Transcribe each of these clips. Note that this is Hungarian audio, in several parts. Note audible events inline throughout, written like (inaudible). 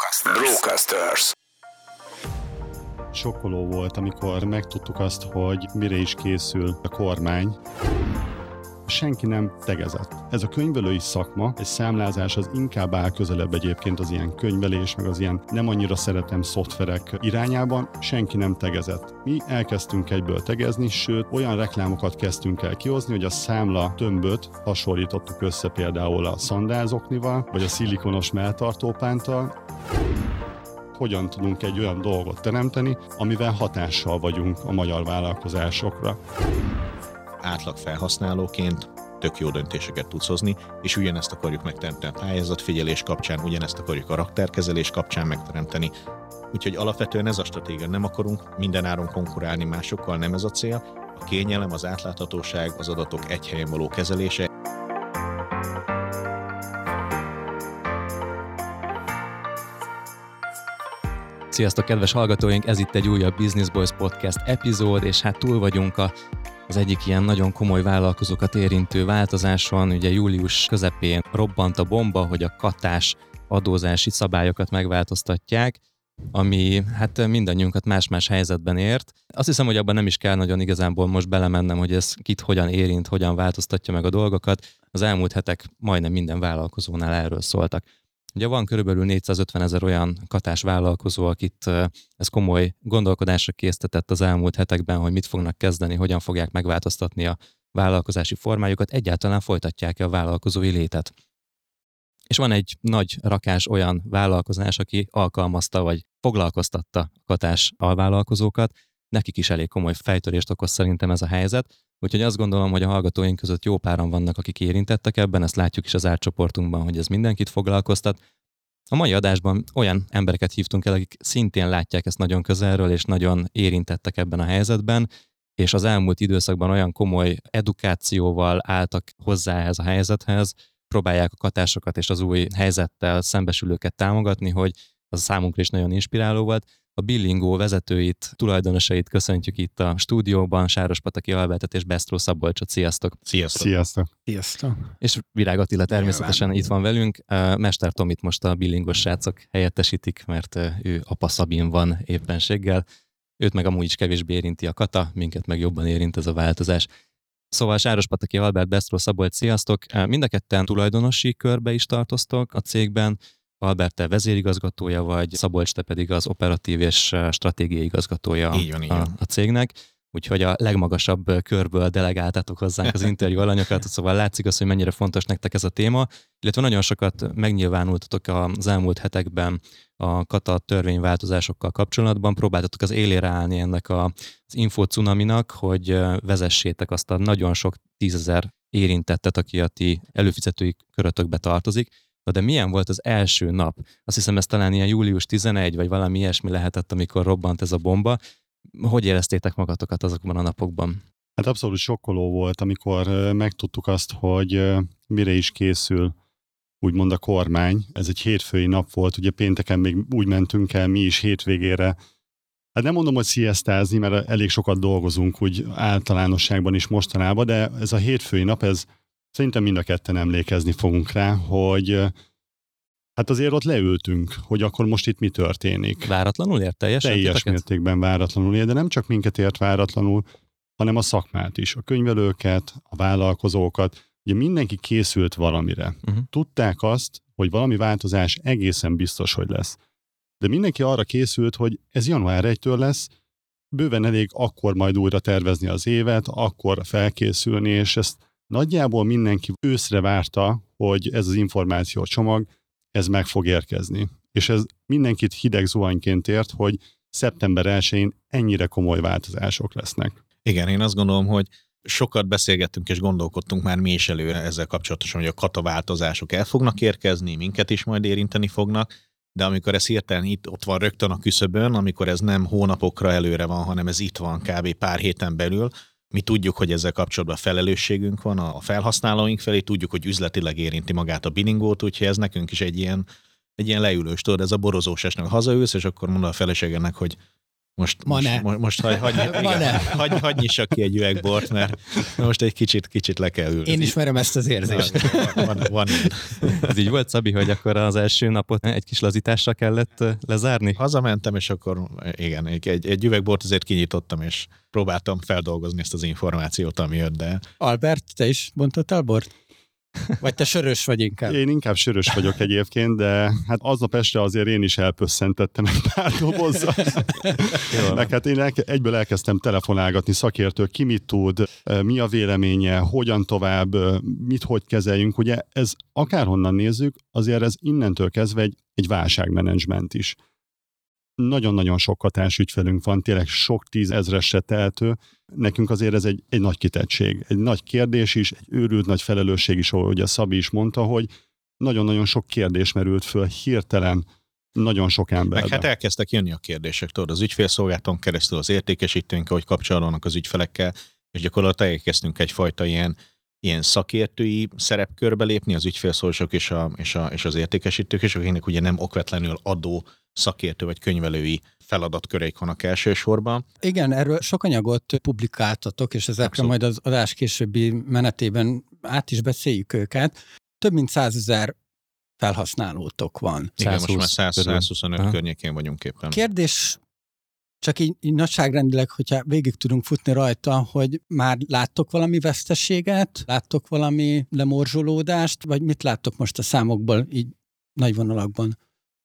Brocasters. Brocasters. Sokkoló volt, amikor megtudtuk azt, hogy mire is készül a kormány. Senki nem tegezett. Ez a könyvelői szakma, egy számlázás az inkább áll közelebb egyébként az ilyen könyvelés, meg az ilyen nem annyira szeretem szoftverek irányában, senki nem tegezett. Mi elkezdtünk egyből tegezni, sőt olyan reklámokat kezdtünk el kihozni, hogy a számla tömböt hasonlítottuk össze például a szandázoknival, vagy a szilikonos melltartópántal hogyan tudunk egy olyan dolgot teremteni, amivel hatással vagyunk a magyar vállalkozásokra. Átlag felhasználóként tök jó döntéseket tudsz hozni, és ugyanezt akarjuk megteremteni a pályázatfigyelés kapcsán, ugyanezt akarjuk a raktárkezelés kapcsán megteremteni. Úgyhogy alapvetően ez a stratégia, nem akarunk mindenáron konkurálni másokkal, nem ez a cél. A kényelem, az átláthatóság, az adatok egy helyen való kezelése, Sziasztok, kedves hallgatóink! Ez itt egy újabb Business Boys Podcast epizód, és hát túl vagyunk a, az egyik ilyen nagyon komoly vállalkozókat érintő változáson. Ugye július közepén robbant a bomba, hogy a katás adózási szabályokat megváltoztatják, ami hát mindannyiunkat más-más helyzetben ért. Azt hiszem, hogy abban nem is kell nagyon igazából most belemennem, hogy ez kit hogyan érint, hogyan változtatja meg a dolgokat. Az elmúlt hetek majdnem minden vállalkozónál erről szóltak. Ugye van körülbelül 450 ezer olyan katás vállalkozó, akit ez komoly gondolkodásra késztetett az elmúlt hetekben, hogy mit fognak kezdeni, hogyan fogják megváltoztatni a vállalkozási formájukat, egyáltalán folytatják-e a vállalkozói létet. És van egy nagy rakás olyan vállalkozás, aki alkalmazta vagy foglalkoztatta a katás alvállalkozókat, nekik is elég komoly fejtörést okoz szerintem ez a helyzet, úgyhogy azt gondolom, hogy a hallgatóink között jó páran vannak, akik érintettek ebben, ezt látjuk is az átcsoportunkban, hogy ez mindenkit foglalkoztat. A mai adásban olyan embereket hívtunk el, akik szintén látják ezt nagyon közelről, és nagyon érintettek ebben a helyzetben, és az elmúlt időszakban olyan komoly edukációval álltak hozzá ehhez a helyzethez, próbálják a katásokat és az új helyzettel szembesülőket támogatni, hogy az számunkra is nagyon inspiráló volt a Billingó vezetőit, tulajdonosait köszöntjük itt a stúdióban, Sáros Pataki Albertet és Besztró Szabolcsot. Sziasztok! Sziasztok! Sziasztok! Sziasztok! És Virág Attila természetesen Nyilván. itt van velünk. Mester Tomit most a Billingos srácok helyettesítik, mert ő apa Szabin van éppenséggel. Őt meg amúgy is kevésbé érinti a kata, minket meg jobban érint ez a változás. Szóval Sáros Pataki Albert, Besztró Szabolcs, sziasztok! Mind a ketten tulajdonosi körbe is tartoztok a cégben, Albert, te vezérigazgatója vagy, Szabolcs, te pedig az operatív és stratégiai igazgatója így van, így van. A, a cégnek. Úgyhogy a legmagasabb körből delegáltatok hozzánk az interjú alanyokat, (laughs) szóval látszik az, hogy mennyire fontos nektek ez a téma, illetve nagyon sokat megnyilvánultatok az elmúlt hetekben a kata törvényváltozásokkal kapcsolatban, próbáltatok az élére állni ennek a, az infocunaminak, hogy vezessétek azt a nagyon sok tízezer érintettet, aki a ti előfizetői körötökbe tartozik, Na de milyen volt az első nap? Azt hiszem ez talán ilyen július 11, vagy valami ilyesmi lehetett, amikor robbant ez a bomba. Hogy éreztétek magatokat azokban a napokban? Hát abszolút sokkoló volt, amikor megtudtuk azt, hogy mire is készül úgymond a kormány. Ez egy hétfői nap volt, ugye pénteken még úgy mentünk el mi is hétvégére. Hát nem mondom, hogy sziasztázni, mert elég sokat dolgozunk úgy általánosságban is mostanában, de ez a hétfői nap, ez Szerintem mind a ketten emlékezni fogunk rá, hogy hát azért ott leültünk, hogy akkor most itt mi történik. Váratlanul ért teljesen? Teljes titeket? mértékben váratlanul ért, de nem csak minket ért váratlanul, hanem a szakmát is, a könyvelőket, a vállalkozókat. Ugye mindenki készült valamire. Uh-huh. Tudták azt, hogy valami változás egészen biztos, hogy lesz. De mindenki arra készült, hogy ez január 1-től lesz, bőven elég akkor majd újra tervezni az évet, akkor felkészülni, és ezt Nagyjából mindenki őszre várta, hogy ez az információ csomag, ez meg fog érkezni. És ez mindenkit hideg zuhanyként ért, hogy szeptember 1-én ennyire komoly változások lesznek. Igen, én azt gondolom, hogy sokat beszélgettünk és gondolkodtunk már mi is előre ezzel kapcsolatosan, hogy a kata változások el fognak érkezni, minket is majd érinteni fognak, de amikor ez hirtelen itt ott van rögtön a küszöbön, amikor ez nem hónapokra előre van, hanem ez itt van kb. pár héten belül, mi tudjuk, hogy ezzel kapcsolatban felelősségünk van a felhasználóink felé, tudjuk, hogy üzletileg érinti magát a biningót, úgyhogy ez nekünk is egy ilyen, egy ilyen leülős, tudod, ez a borozós esnek, hazaülsz, és akkor mondod a feleségednek, hogy Most, Ma most, ne. most, most hagy, hagy, (laughs) Ma igen, ne. (laughs) hagy, hagy nyissak ki egy üvegbort, mert most egy kicsit, kicsit le kell ülni. Én ismerem ezt az érzést. Van, van, van ilyen. Ez így volt, Szabi, hogy akkor az első napot egy kis lazítással kellett lezárni? Hazamentem, és akkor igen, egy, egy, egy üvegbort azért kinyitottam, és próbáltam feldolgozni ezt az információt, ami jött, de Albert, te is bontottál bort? Vagy te sörös vagy inkább? Én inkább sörös vagyok egyébként, de hát aznap este azért én is elpösszentettem egy pár dobozzal. Meg hát én elke- egyből elkezdtem telefonálgatni szakértők, ki mit tud, mi a véleménye, hogyan tovább, mit hogy kezeljünk. Ugye ez akárhonnan nézzük, azért ez innentől kezdve egy, egy válságmenedzsment is. Nagyon-nagyon sok hatásügyfelünk van, tényleg sok tízezresre tehető. Nekünk azért ez egy, egy nagy kitettség, egy nagy kérdés is, egy őrült nagy felelősség is, ahogy a Szabi is mondta, hogy nagyon-nagyon sok kérdés merült föl hirtelen nagyon sok emberben. meg hát elkezdtek jönni a kérdések, tudod, az ügyfélszolgálaton keresztül az értékesítőink, ahogy kapcsolódnak az ügyfelekkel, és gyakorlatilag elkezdtünk egyfajta ilyen, ilyen szakértői szerepkörbe lépni az ügyfélszolgások és, a, és, a, és az értékesítők, és akiknek ugye nem okvetlenül adó szakértő vagy könyvelői feladatköreik vannak elsősorban. Igen, erről sok anyagot publikáltatok, és ezekre Abszolút. majd az adás későbbi menetében át is beszéljük őket. Több mint százezer felhasználótok van. Igen, most már 120 100, körül. 125 Aha. környékén vagyunk éppen. Kérdés, csak így, így nagyságrendileg, hogyha végig tudunk futni rajta, hogy már láttok valami veszteséget, láttok valami lemorzsolódást, vagy mit láttok most a számokból így nagy vonalakban?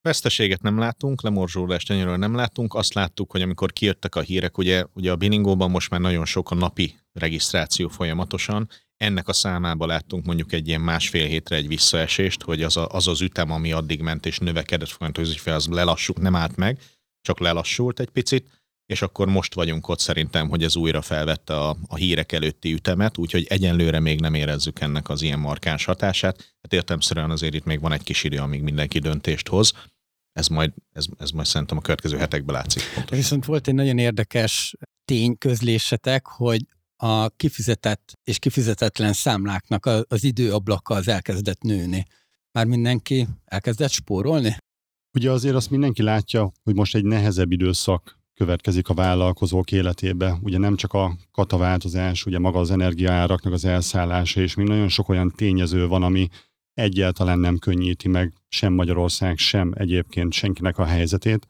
Veszteséget nem látunk, lemorzsolódást ennyire nem látunk. Azt láttuk, hogy amikor kijöttek a hírek, ugye, ugye a Biningóban most már nagyon sok a napi regisztráció folyamatosan, ennek a számába láttunk mondjuk egy ilyen másfél hétre egy visszaesést, hogy az a, az, az ütem, ami addig ment és növekedett folyamatosan, az ügyfél, az lelassult, nem állt meg, csak lelassult egy picit, és akkor most vagyunk ott szerintem, hogy ez újra felvette a, a hírek előtti ütemet, úgyhogy egyenlőre még nem érezzük ennek az ilyen markáns hatását. Hát értelmszerűen azért itt még van egy kis idő, amíg mindenki döntést hoz. Ez majd, ez, ez majd szerintem a következő hetekben látszik. pontosan. Viszont volt egy nagyon érdekes tény közlésetek, hogy a kifizetett és kifizetetlen számláknak az időablaka az elkezdett nőni. Már mindenki elkezdett spórolni? Ugye azért azt mindenki látja, hogy most egy nehezebb időszak következik a vállalkozók életébe. Ugye nem csak a kataváltozás, ugye maga az energiaáraknak az elszállása, és még nagyon sok olyan tényező van, ami egyáltalán nem könnyíti meg sem Magyarország, sem egyébként senkinek a helyzetét.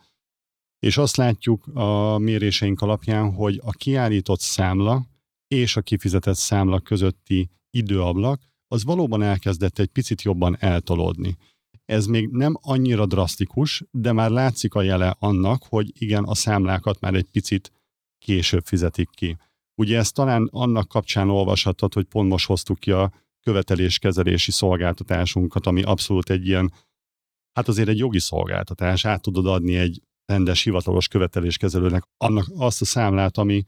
És azt látjuk a méréseink alapján, hogy a kiállított számla és a kifizetett számla közötti időablak, az valóban elkezdett egy picit jobban eltolódni. Ez még nem annyira drasztikus, de már látszik a jele annak, hogy igen, a számlákat már egy picit később fizetik ki. Ugye ezt talán annak kapcsán olvashattad, hogy pont most hoztuk ki a követeléskezelési szolgáltatásunkat, ami abszolút egy ilyen, hát azért egy jogi szolgáltatás, át tudod adni egy rendes hivatalos követeléskezelőnek annak azt a számlát, ami,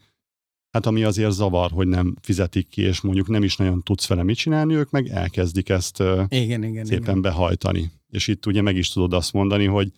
hát ami azért zavar, hogy nem fizetik ki, és mondjuk nem is nagyon tudsz vele mit csinálni, ők meg elkezdik ezt Igen, igen, szépen igen. behajtani. És itt ugye meg is tudod azt mondani, hogy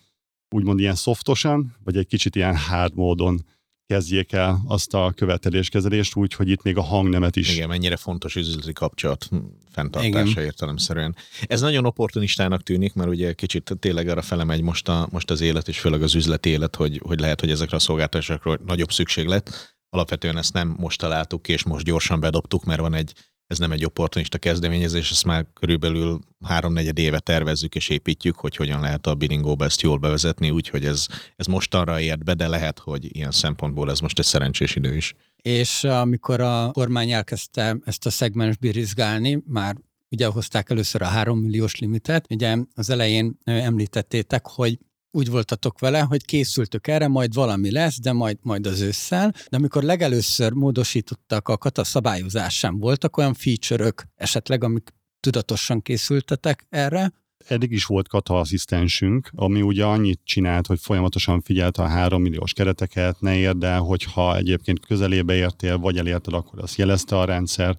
úgymond ilyen szoftosan, vagy egy kicsit ilyen hard módon kezdjék el azt a követeléskezelést, úgy, hogy itt még a hangnemet is Igen, mennyire fontos üzleti kapcsolat fenntartása Igen. értelemszerűen. Ez nagyon opportunistának tűnik, mert ugye kicsit tényleg arra fele megy most, a, most az élet, és főleg az üzleti élet, hogy, hogy lehet, hogy ezekre a szolgáltatásokra nagyobb szükség lett. Alapvetően ezt nem most találtuk ki, és most gyorsan bedobtuk, mert van egy, ez nem egy opportunista kezdeményezés, ezt már körülbelül háromnegyed éve tervezzük és építjük, hogy hogyan lehet a Bilingóba ezt jól bevezetni, úgyhogy ez, ez mostanra ért be, de lehet, hogy ilyen szempontból ez most egy szerencsés idő is. És amikor a kormány elkezdte ezt a szegmens birizgálni, már ugye hozták először a 3 milliós limitet, ugye az elején említettétek, hogy úgy voltatok vele, hogy készültök erre, majd valami lesz, de majd, majd az ősszel. De amikor legelőször módosítottak a kata szabályozásán, voltak olyan feature-ök esetleg, amik tudatosan készültetek erre? eddig is volt kata asszisztensünk, ami ugye annyit csinált, hogy folyamatosan figyelte a 3 milliós kereteket, ne érd el, hogyha egyébként közelébe értél, vagy elérted, akkor azt jelezte a rendszer.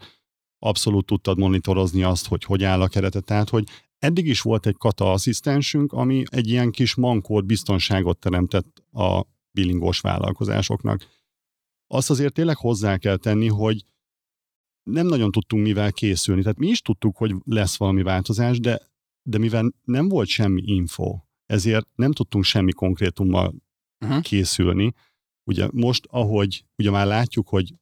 Abszolút tudtad monitorozni azt, hogy hogy áll a keretet. Tehát, hogy eddig is volt egy kata asszisztensünk, ami egy ilyen kis mankót, biztonságot teremtett a billingós vállalkozásoknak. Azt azért tényleg hozzá kell tenni, hogy nem nagyon tudtunk mivel készülni. Tehát mi is tudtuk, hogy lesz valami változás, de de mivel nem volt semmi info, ezért nem tudtunk semmi konkrétummal Uh-huh. készülni, Ugye most, ahogy ugye már látjuk, hogy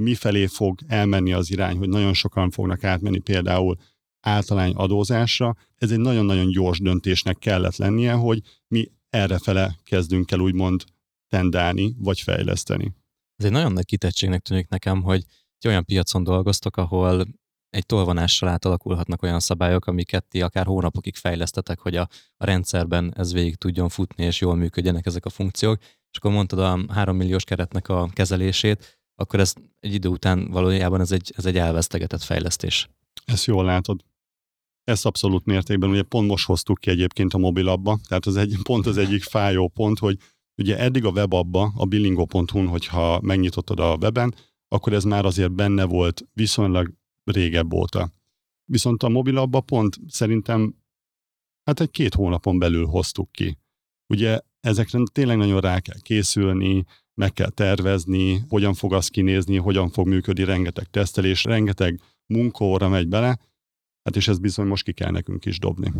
mifelé fog elmenni az irány, hogy nagyon sokan fognak átmenni például általány adózásra, ez egy nagyon-nagyon gyors döntésnek kellett lennie, hogy mi errefele kezdünk el úgymond tendálni, vagy fejleszteni. Ez egy nagyon nagy kitettségnek tűnik nekem, hogy egy olyan piacon dolgoztok, ahol egy tolvonással átalakulhatnak olyan szabályok, amiket ti akár hónapokig fejlesztetek, hogy a, a rendszerben ez végig tudjon futni, és jól működjenek ezek a funkciók. És akkor mondtad a 3 milliós keretnek a kezelését, akkor ez egy idő után valójában ez egy, ez egy elvesztegetett fejlesztés. Ezt jól látod. Ezt abszolút mértékben, ugye pont most hoztuk ki egyébként a mobilabba, tehát az egy, pont az egyik fájó pont, hogy ugye eddig a webabba, a billingo.hu-n, hogyha megnyitottad a weben, akkor ez már azért benne volt viszonylag régebb óta. Viszont a mobilabba pont szerintem hát egy két hónapon belül hoztuk ki. Ugye ezekre tényleg nagyon rá kell készülni, meg kell tervezni, hogyan fog az kinézni, hogyan fog működni, rengeteg tesztelés, rengeteg munkaóra megy bele, hát és ez bizony most ki kell nekünk is dobni.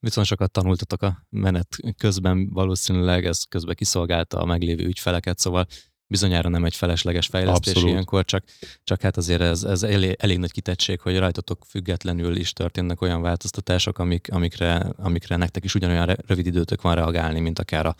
Viszont sokat tanultatok a menet közben, valószínűleg ez közben kiszolgálta a meglévő ügyfeleket, szóval bizonyára nem egy felesleges fejlesztés Abszolút. ilyenkor, csak, csak hát azért ez, ez elég, elég nagy kitettség, hogy rajtatok függetlenül is történnek olyan változtatások, amik, amikre, amikre nektek is ugyanolyan rövid időtök van reagálni, mint akár a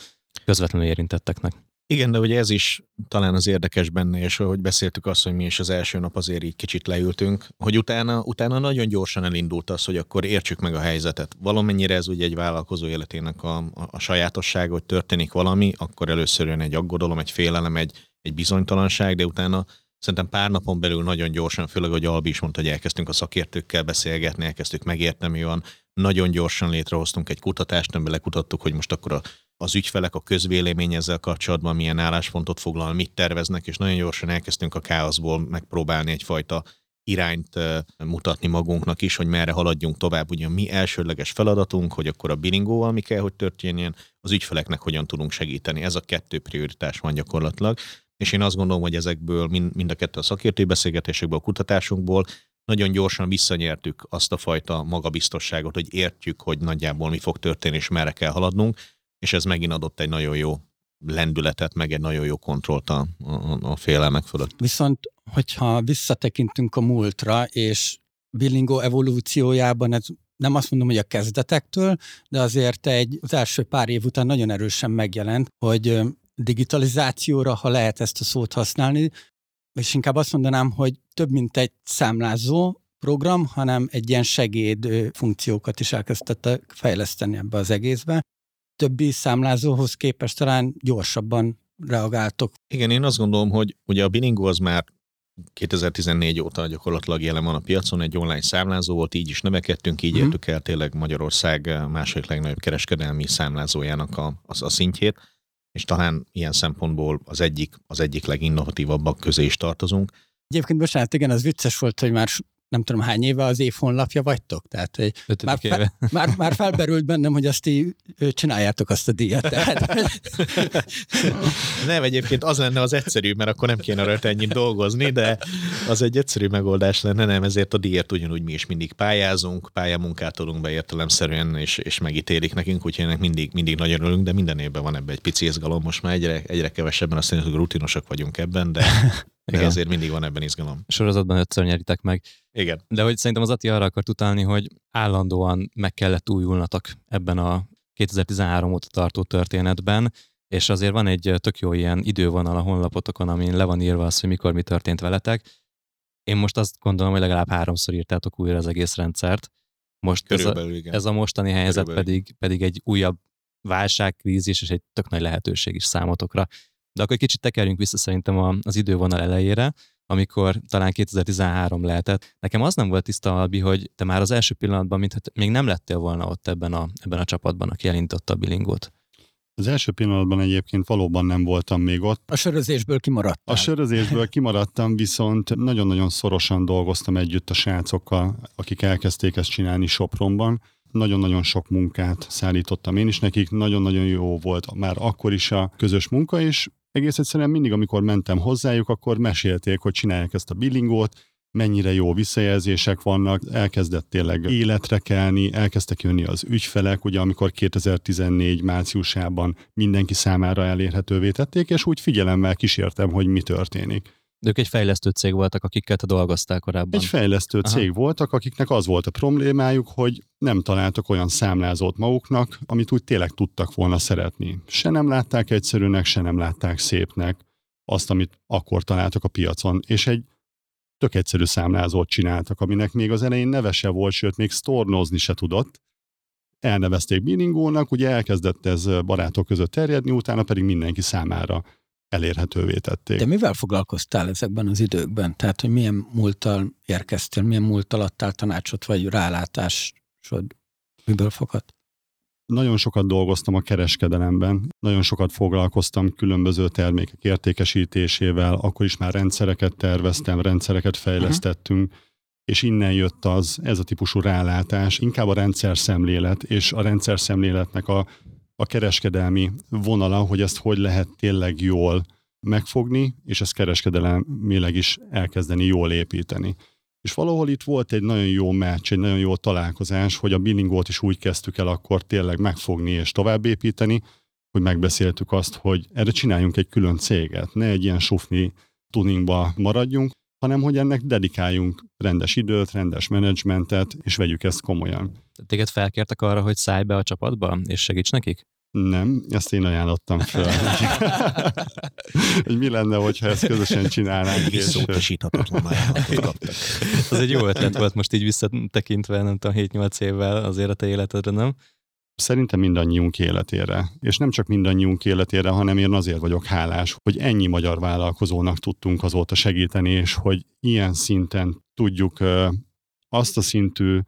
közvetlenül érintetteknek. Igen, de ugye ez is talán az érdekes benne, és hogy beszéltük azt, hogy mi is az első nap azért így kicsit leültünk, hogy utána, utána nagyon gyorsan elindult az, hogy akkor értsük meg a helyzetet. Valamennyire ez ugye egy vállalkozó életének a, a, a sajátossága, hogy történik valami, akkor először jön egy aggodalom, egy félelem, egy, egy bizonytalanság, de utána szerintem pár napon belül nagyon gyorsan, főleg, hogy Albi is mondta, hogy elkezdtünk a szakértőkkel beszélgetni, elkezdtük megérteni, mi van. Nagyon gyorsan létrehoztunk egy kutatást, amiben lekutattuk, hogy most akkor a az ügyfelek, a közvélemény ezzel kapcsolatban milyen álláspontot foglal, mit terveznek, és nagyon gyorsan elkezdtünk a káoszból megpróbálni egyfajta irányt mutatni magunknak is, hogy merre haladjunk tovább. Ugye mi elsődleges feladatunk, hogy akkor a bilingóval mi kell, hogy történjen, az ügyfeleknek hogyan tudunk segíteni. Ez a kettő prioritás van gyakorlatilag. És én azt gondolom, hogy ezekből mind, mind a kettő a szakértői beszélgetésekből, a kutatásunkból nagyon gyorsan visszanyertük azt a fajta magabiztosságot, hogy értjük, hogy nagyjából mi fog történni, és merre kell haladnunk és ez megint adott egy nagyon jó lendületet, meg egy nagyon jó kontrollt a, a, a félelmek fölött. Viszont, hogyha visszatekintünk a múltra, és Billingo evolúciójában ez nem azt mondom, hogy a kezdetektől, de azért egy, az első pár év után nagyon erősen megjelent, hogy digitalizációra, ha lehet ezt a szót használni, és inkább azt mondanám, hogy több mint egy számlázó program, hanem egy ilyen segéd funkciókat is elkezdtek fejleszteni ebbe az egészbe, többi számlázóhoz képest talán gyorsabban reagáltok. Igen, én azt gondolom, hogy ugye a Bilingo az már 2014 óta gyakorlatilag jelen van a piacon, egy online számlázó volt, így is növekedtünk, így mm. értük el tényleg Magyarország második legnagyobb kereskedelmi számlázójának a, a, a szintjét, és talán ilyen szempontból az egyik, az egyik leginnovatívabbak közé is tartozunk. Egyébként bocsánat, igen, az vicces volt, hogy már nem tudom hány éve az év honlapja vagytok, tehát hogy már, éve. (laughs) már, már felberült bennem, hogy azt ti csináljátok azt a díjat. Tehát. nem, egyébként az lenne az egyszerű, mert akkor nem kéne rajta ennyit dolgozni, de az egy egyszerű megoldás lenne, nem, ezért a díjat ugyanúgy mi is mindig pályázunk, pályamunkát adunk be értelemszerűen, és, és megítélik nekünk, úgyhogy ennek mindig, mindig nagyon örülünk, de minden évben van ebben egy pici izgalom, most már egyre, egyre kevesebben, azt hogy rutinosak vagyunk ebben, de de azért mindig van ebben izgalom. Sorozatban ötször nyeritek meg. Igen. De hogy szerintem az Ati arra akart utalni, hogy állandóan meg kellett újulnatok ebben a 2013 óta tartó történetben, és azért van egy tök jó ilyen idővonal a honlapotokon, amin le van írva az, hogy mikor mi történt veletek. Én most azt gondolom, hogy legalább háromszor írtátok újra az egész rendszert. Most ez a, ez a mostani helyzet pedig, pedig egy újabb válságkrízis és egy tök nagy lehetőség is számotokra. De akkor egy kicsit tekerjünk vissza szerintem az idővonal elejére, amikor talán 2013 lehetett. Nekem az nem volt tiszta, Albi, hogy te már az első pillanatban, mintha még nem lettél volna ott ebben a, ebben a csapatban, aki elindította a bilingót. Az első pillanatban egyébként valóban nem voltam még ott. A sörözésből kimaradtam. A sörözésből kimaradtam, viszont nagyon-nagyon szorosan dolgoztam együtt a srácokkal, akik elkezdték ezt csinálni Sopronban. Nagyon-nagyon sok munkát szállítottam én is nekik, nagyon-nagyon jó volt már akkor is a közös munka, és egész egyszerűen mindig, amikor mentem hozzájuk, akkor mesélték, hogy csinálják ezt a billingót, mennyire jó visszajelzések vannak, elkezdett tényleg életre kelni, elkezdtek jönni az ügyfelek, ugye amikor 2014 márciusában mindenki számára elérhetővé tették, és úgy figyelemmel kísértem, hogy mi történik. De ők egy fejlesztő cég voltak, akikkel te dolgoztál korábban. Egy fejlesztő Aha. cég voltak, akiknek az volt a problémájuk, hogy nem találtak olyan számlázót maguknak, amit úgy tényleg tudtak volna szeretni. Se nem látták egyszerűnek, se nem látták szépnek azt, amit akkor találtak a piacon. És egy tök egyszerű számlázót csináltak, aminek még az elején neve se volt, sőt, még sztornozni se tudott. Elnevezték Bilingónak, ugye elkezdett ez barátok között terjedni, utána pedig mindenki számára elérhetővé tették. De mivel foglalkoztál ezekben az időkben? Tehát, hogy milyen múltal érkeztél, milyen múltal adtál tanácsot, vagy rálátásod? Miből fogadt? Nagyon sokat dolgoztam a kereskedelemben, nagyon sokat foglalkoztam különböző termékek értékesítésével, akkor is már rendszereket terveztem, rendszereket fejlesztettünk, uh-huh. és innen jött az, ez a típusú rálátás, inkább a rendszer szemlélet, és a rendszer szemléletnek a, a kereskedelmi vonala, hogy ezt hogy lehet tényleg jól megfogni, és ezt kereskedelemileg is elkezdeni jól építeni. És valahol itt volt egy nagyon jó meccs, egy nagyon jó találkozás, hogy a billingot is úgy kezdtük el akkor tényleg megfogni és továbbépíteni, hogy megbeszéltük azt, hogy erre csináljunk egy külön céget, ne egy ilyen sufni tuningba maradjunk, hanem hogy ennek dedikáljunk rendes időt, rendes menedzsmentet, és vegyük ezt komolyan. Téged felkértek arra, hogy szállj be a csapatba, és segíts nekik? Nem, ezt én ajánlottam fel. (laughs) hogy mi lenne, hogyha ezt közösen csinálnánk. Visszautasíthatatlan ajánlatot kaptak. (laughs) Az egy jó ötlet volt most így visszatekintve, nem tudom, 7-8 évvel azért a te életedre, nem? Szerintem mindannyiunk életére. És nem csak mindannyiunk életére, hanem én azért vagyok hálás, hogy ennyi magyar vállalkozónak tudtunk azóta segíteni, és hogy ilyen szinten tudjuk azt a szintű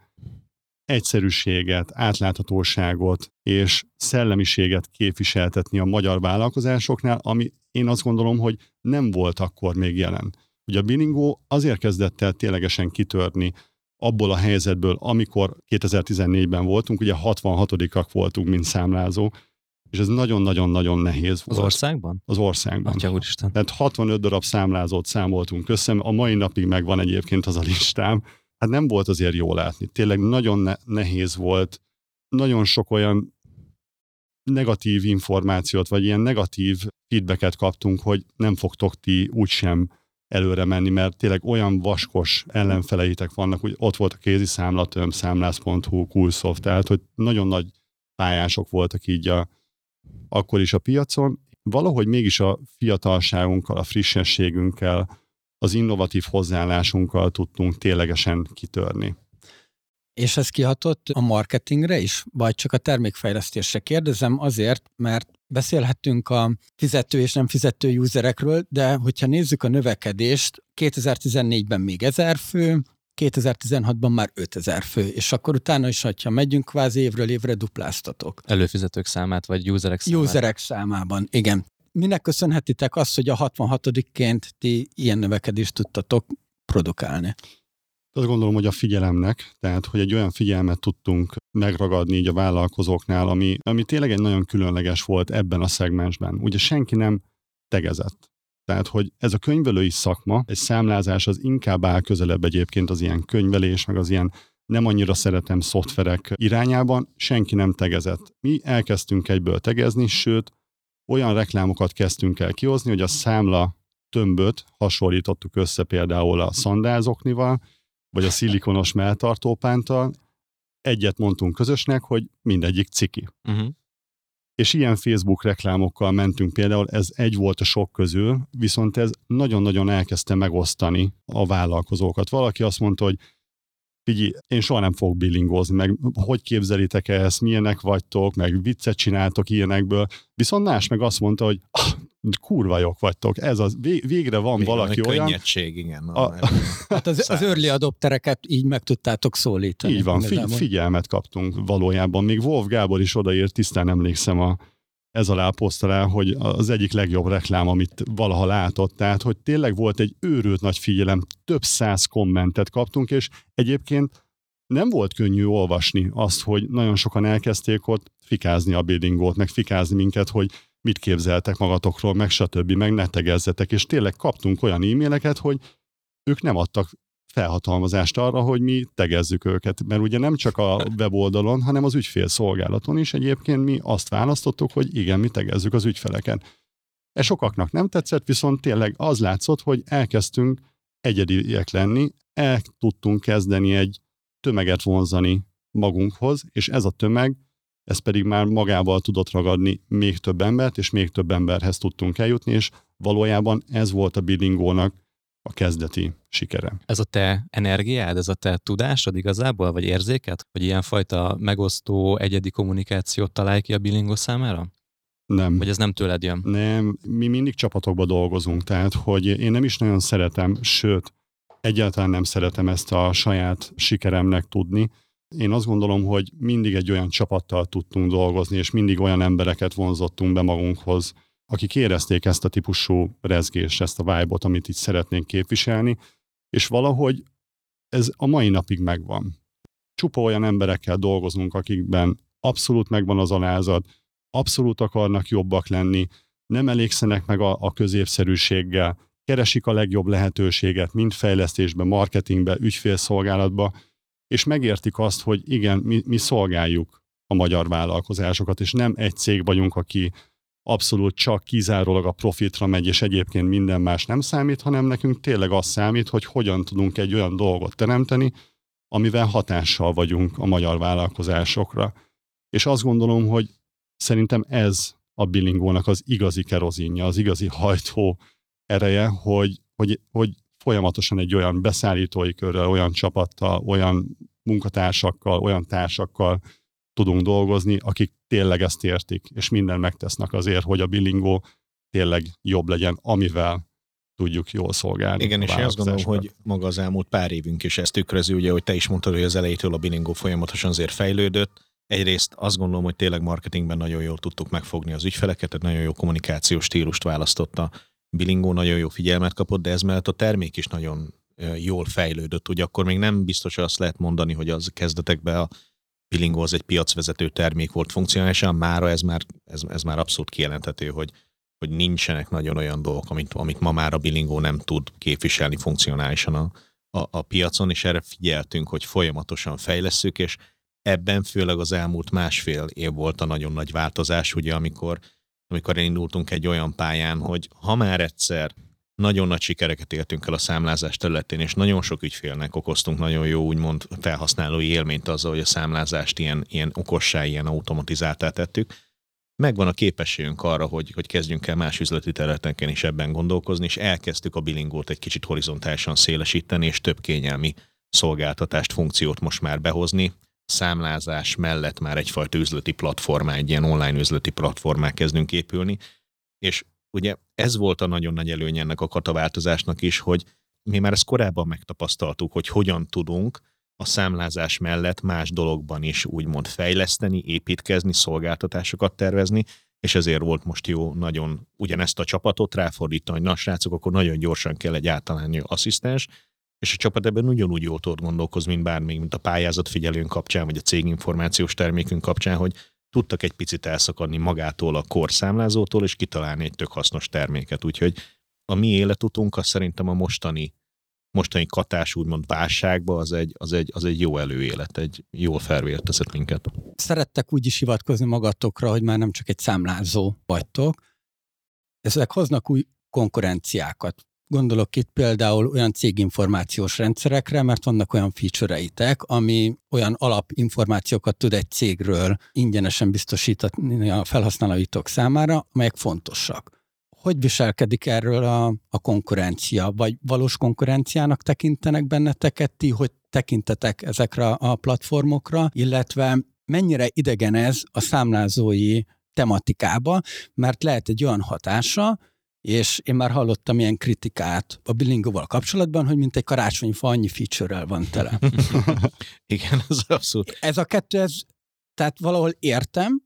egyszerűséget, átláthatóságot és szellemiséget képviseltetni a magyar vállalkozásoknál, ami én azt gondolom, hogy nem volt akkor még jelen. Ugye a Bilingo azért kezdett el ténylegesen kitörni abból a helyzetből, amikor 2014-ben voltunk, ugye 66-ak voltunk, mint számlázó, és ez nagyon-nagyon-nagyon nehéz volt. Az országban? Az országban. Atya úristen. Tehát 65 darab számlázót számoltunk össze, a mai napig megvan egyébként az a listám, hát nem volt azért jó látni. Tényleg nagyon ne- nehéz volt, nagyon sok olyan negatív információt, vagy ilyen negatív feedbacket kaptunk, hogy nem fogtok ti úgysem előre menni, mert tényleg olyan vaskos ellenfeleitek vannak, hogy ott volt a kézi számlatöm, számlász.hu, Coolsoft, tehát hogy nagyon nagy pályások voltak így a, akkor is a piacon. Valahogy mégis a fiatalságunkkal, a frissességünkkel, az innovatív hozzáállásunkkal tudtunk ténylegesen kitörni. És ez kihatott a marketingre is, vagy csak a termékfejlesztésre? Kérdezem azért, mert beszélhetünk a fizető és nem fizető userekről, de hogyha nézzük a növekedést, 2014-ben még 1000 fő, 2016-ban már 5000 fő, és akkor utána is, ha megyünk, kvázi évről évre dupláztatok. Előfizetők számát, vagy userek számát. Userek számában, igen minek köszönhetitek azt, hogy a 66-ként ti ilyen növekedést tudtatok produkálni? Azt gondolom, hogy a figyelemnek, tehát hogy egy olyan figyelmet tudtunk megragadni így a vállalkozóknál, ami, ami tényleg egy nagyon különleges volt ebben a szegmensben. Ugye senki nem tegezett. Tehát, hogy ez a könyvelői szakma, egy számlázás az inkább áll közelebb egyébként az ilyen könyvelés, meg az ilyen nem annyira szeretem szoftverek irányában, senki nem tegezett. Mi elkezdtünk egyből tegezni, sőt, olyan reklámokat kezdtünk el kihozni, hogy a számla tömböt hasonlítottuk össze például a szandázoknival, vagy a szilikonos melltartópántal. Egyet mondtunk közösnek, hogy mindegyik ciki. Uh-huh. És ilyen Facebook reklámokkal mentünk például, ez egy volt a sok közül, viszont ez nagyon-nagyon elkezdte megosztani a vállalkozókat. Valaki azt mondta, hogy figyelj, én soha nem fogok billingozni, meg hogy képzelitek ezt, milyenek vagytok, meg viccet csináltok ilyenekből. Viszont más meg azt mondta, hogy ah, kurva jók vagytok, ez az, végre van Végre valaki olyan. Könnyedség, igen. A, (laughs) hát az, az early adoptereket így meg tudtátok szólítani. Így van, figy- figyelmet kaptunk valójában. Még Wolf Gábor is odaért, tisztán emlékszem a ez alá posztolál, hogy az egyik legjobb reklám, amit valaha látott. Tehát, hogy tényleg volt egy őrült nagy figyelem, több száz kommentet kaptunk, és egyébként nem volt könnyű olvasni azt, hogy nagyon sokan elkezdték ott fikázni a buildingot, meg fikázni minket, hogy mit képzeltek magatokról, meg stb., meg ne tegezzetek, és tényleg kaptunk olyan e-maileket, hogy ők nem adtak felhatalmazást arra, hogy mi tegezzük őket. Mert ugye nem csak a weboldalon, hanem az ügyfélszolgálaton is egyébként mi azt választottuk, hogy igen, mi tegezzük az ügyfeleket. Ez sokaknak nem tetszett, viszont tényleg az látszott, hogy elkezdtünk egyediek lenni, el tudtunk kezdeni egy tömeget vonzani magunkhoz, és ez a tömeg, ez pedig már magával tudott ragadni még több embert, és még több emberhez tudtunk eljutni, és valójában ez volt a billingónak a kezdeti sikere. Ez a te energiád, ez a te tudásod igazából, vagy érzéket, hogy ilyenfajta megosztó, egyedi kommunikációt találj ki a bilingó számára? Nem. Vagy ez nem tőled jön? Nem, mi mindig csapatokba dolgozunk, tehát hogy én nem is nagyon szeretem, sőt, egyáltalán nem szeretem ezt a saját sikeremnek tudni. Én azt gondolom, hogy mindig egy olyan csapattal tudtunk dolgozni, és mindig olyan embereket vonzottunk be magunkhoz, akik érezték ezt a típusú rezgést, ezt a vibe amit itt szeretnénk képviselni, és valahogy ez a mai napig megvan. Csupa olyan emberekkel dolgozunk, akikben abszolút megvan az alázat, abszolút akarnak jobbak lenni, nem elégszenek meg a, a középszerűséggel, keresik a legjobb lehetőséget, mind fejlesztésbe, marketingbe, ügyfélszolgálatba, és megértik azt, hogy igen, mi, mi szolgáljuk a magyar vállalkozásokat, és nem egy cég vagyunk, aki abszolút csak kizárólag a profitra megy, és egyébként minden más nem számít, hanem nekünk tényleg az számít, hogy hogyan tudunk egy olyan dolgot teremteni, amivel hatással vagyunk a magyar vállalkozásokra. És azt gondolom, hogy szerintem ez a billingónak az igazi kerozinja, az igazi hajtó ereje, hogy, hogy, hogy folyamatosan egy olyan beszállítói körrel, olyan csapattal, olyan munkatársakkal, olyan társakkal tudunk dolgozni, akik tényleg ezt értik, és minden megtesznek azért, hogy a billingó tényleg jobb legyen, amivel tudjuk jól szolgálni. Igen, és én azt gondolom, hogy maga az elmúlt pár évünk is ezt tükrözi, ugye, hogy te is mondtad, hogy az elejétől a Bilingó folyamatosan azért fejlődött. Egyrészt azt gondolom, hogy tényleg marketingben nagyon jól tudtuk megfogni az ügyfeleket, tehát nagyon jó kommunikációs stílust választotta. Bilingó nagyon jó figyelmet kapott, de ez mellett a termék is nagyon jól fejlődött. Ugye akkor még nem biztos, hogy azt lehet mondani, hogy az kezdetekben a Bilingó az egy piacvezető termék volt funkcionálisan, mára ez már, ez, ez már abszolút kijelenthető, hogy, hogy nincsenek nagyon olyan dolgok, amit, amit ma már a Bilingó nem tud képviselni funkcionálisan a, a, a piacon, és erre figyeltünk, hogy folyamatosan fejleszünk, és ebben főleg az elmúlt másfél év volt a nagyon nagy változás, ugye amikor, amikor elindultunk egy olyan pályán, hogy ha már egyszer nagyon nagy sikereket éltünk el a számlázás területén, és nagyon sok ügyfélnek okoztunk nagyon jó, úgymond felhasználói élményt azzal, hogy a számlázást ilyen, ilyen okossá, ilyen automatizáltá tettük. Megvan a képességünk arra, hogy, hogy kezdjünk el más üzleti területeken is ebben gondolkozni, és elkezdtük a bilingót egy kicsit horizontálisan szélesíteni, és több kényelmi szolgáltatást, funkciót most már behozni. Számlázás mellett már egyfajta üzleti platformá, egy ilyen online üzleti platformá kezdünk épülni, és ugye ez volt a nagyon nagy előny ennek a kataváltozásnak is, hogy mi már ezt korábban megtapasztaltuk, hogy hogyan tudunk a számlázás mellett más dologban is úgymond fejleszteni, építkezni, szolgáltatásokat tervezni, és ezért volt most jó nagyon ugyanezt a csapatot ráfordítani, hogy na srácok, akkor nagyon gyorsan kell egy általány asszisztens, és a csapat ebben ugyanúgy jól tud gondolkozni, mint bármi, mint a pályázatfigyelőnk kapcsán, vagy a céginformációs termékünk kapcsán, hogy tudtak egy picit elszakadni magától a korszámlázótól, és kitalálni egy tök hasznos terméket. Úgyhogy a mi életutunk az szerintem a mostani mostani katás úgymond válságba az egy, az, egy, az egy jó előélet, egy jól felvértezett minket. Szerettek úgy is hivatkozni magatokra, hogy már nem csak egy számlázó vagytok. Ezek hoznak új konkurenciákat. Gondolok itt például olyan céginformációs rendszerekre, mert vannak olyan feature-eitek, ami olyan alapinformációkat tud egy cégről ingyenesen biztosítani a felhasználóitok számára, amelyek fontosak. Hogy viselkedik erről a, a konkurencia? Vagy valós konkurenciának tekintenek benneteket ti, hogy tekintetek ezekre a platformokra, illetve mennyire idegen ez a számlázói tematikába, mert lehet egy olyan hatása, és én már hallottam ilyen kritikát a bilingóval kapcsolatban, hogy mint egy karácsonyfa annyi feature van tele. (laughs) Igen, ez abszolút. Ez a kettő, ez, tehát valahol értem,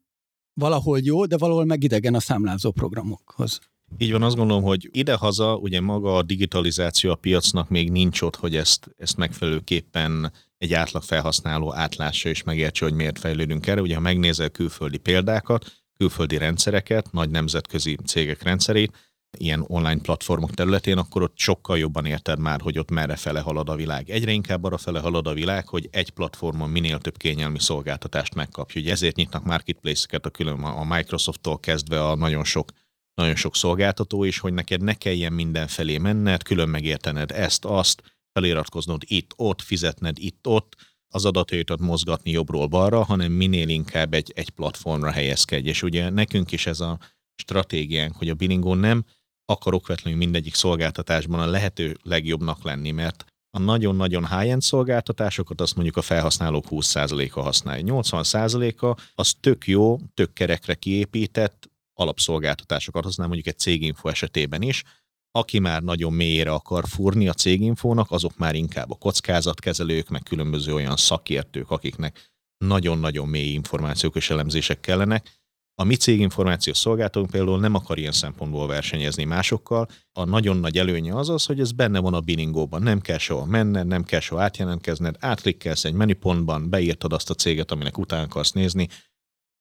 valahol jó, de valahol megidegen a számlázó programokhoz. Így van, azt gondolom, hogy idehaza ugye maga a digitalizáció a piacnak még nincs ott, hogy ezt, ezt megfelelőképpen egy átlag felhasználó átlássa és megértse, hogy miért fejlődünk erre. Ugye ha megnézel külföldi példákat, külföldi rendszereket, nagy nemzetközi cégek rendszerét, ilyen online platformok területén, akkor ott sokkal jobban érted már, hogy ott merre fele halad a világ. Egyre inkább arra fele halad a világ, hogy egy platformon minél több kényelmi szolgáltatást megkapja. Ugye ezért nyitnak marketplace-eket a külön a Microsoft-tól kezdve a nagyon sok nagyon sok szolgáltató is, hogy neked ne kelljen mindenfelé menned, külön megértened ezt, azt, feliratkoznod itt, ott, fizetned itt, ott, az adataidat mozgatni jobbról balra, hanem minél inkább egy, egy platformra helyezkedj. És ugye nekünk is ez a stratégiánk, hogy a Bilingon nem akarok vetlenül mindegyik szolgáltatásban a lehető legjobbnak lenni, mert a nagyon-nagyon high-end szolgáltatásokat azt mondjuk a felhasználók 20%-a használja. 80%-a az tök jó, tök kerekre kiépített alapszolgáltatásokat használ, mondjuk egy céginfo esetében is, aki már nagyon mélyére akar furni a céginfónak, azok már inkább a kockázatkezelők, meg különböző olyan szakértők, akiknek nagyon-nagyon mély információk és elemzések kellenek. A mi céginformációs szolgáltatónk például nem akar ilyen szempontból versenyezni másokkal. A nagyon nagy előnye az az, hogy ez benne van a biningóban. Nem kell soha menned, nem kell soha átjelentkezned, átklikkelsz egy menüpontban, beírtad azt a céget, aminek után akarsz nézni,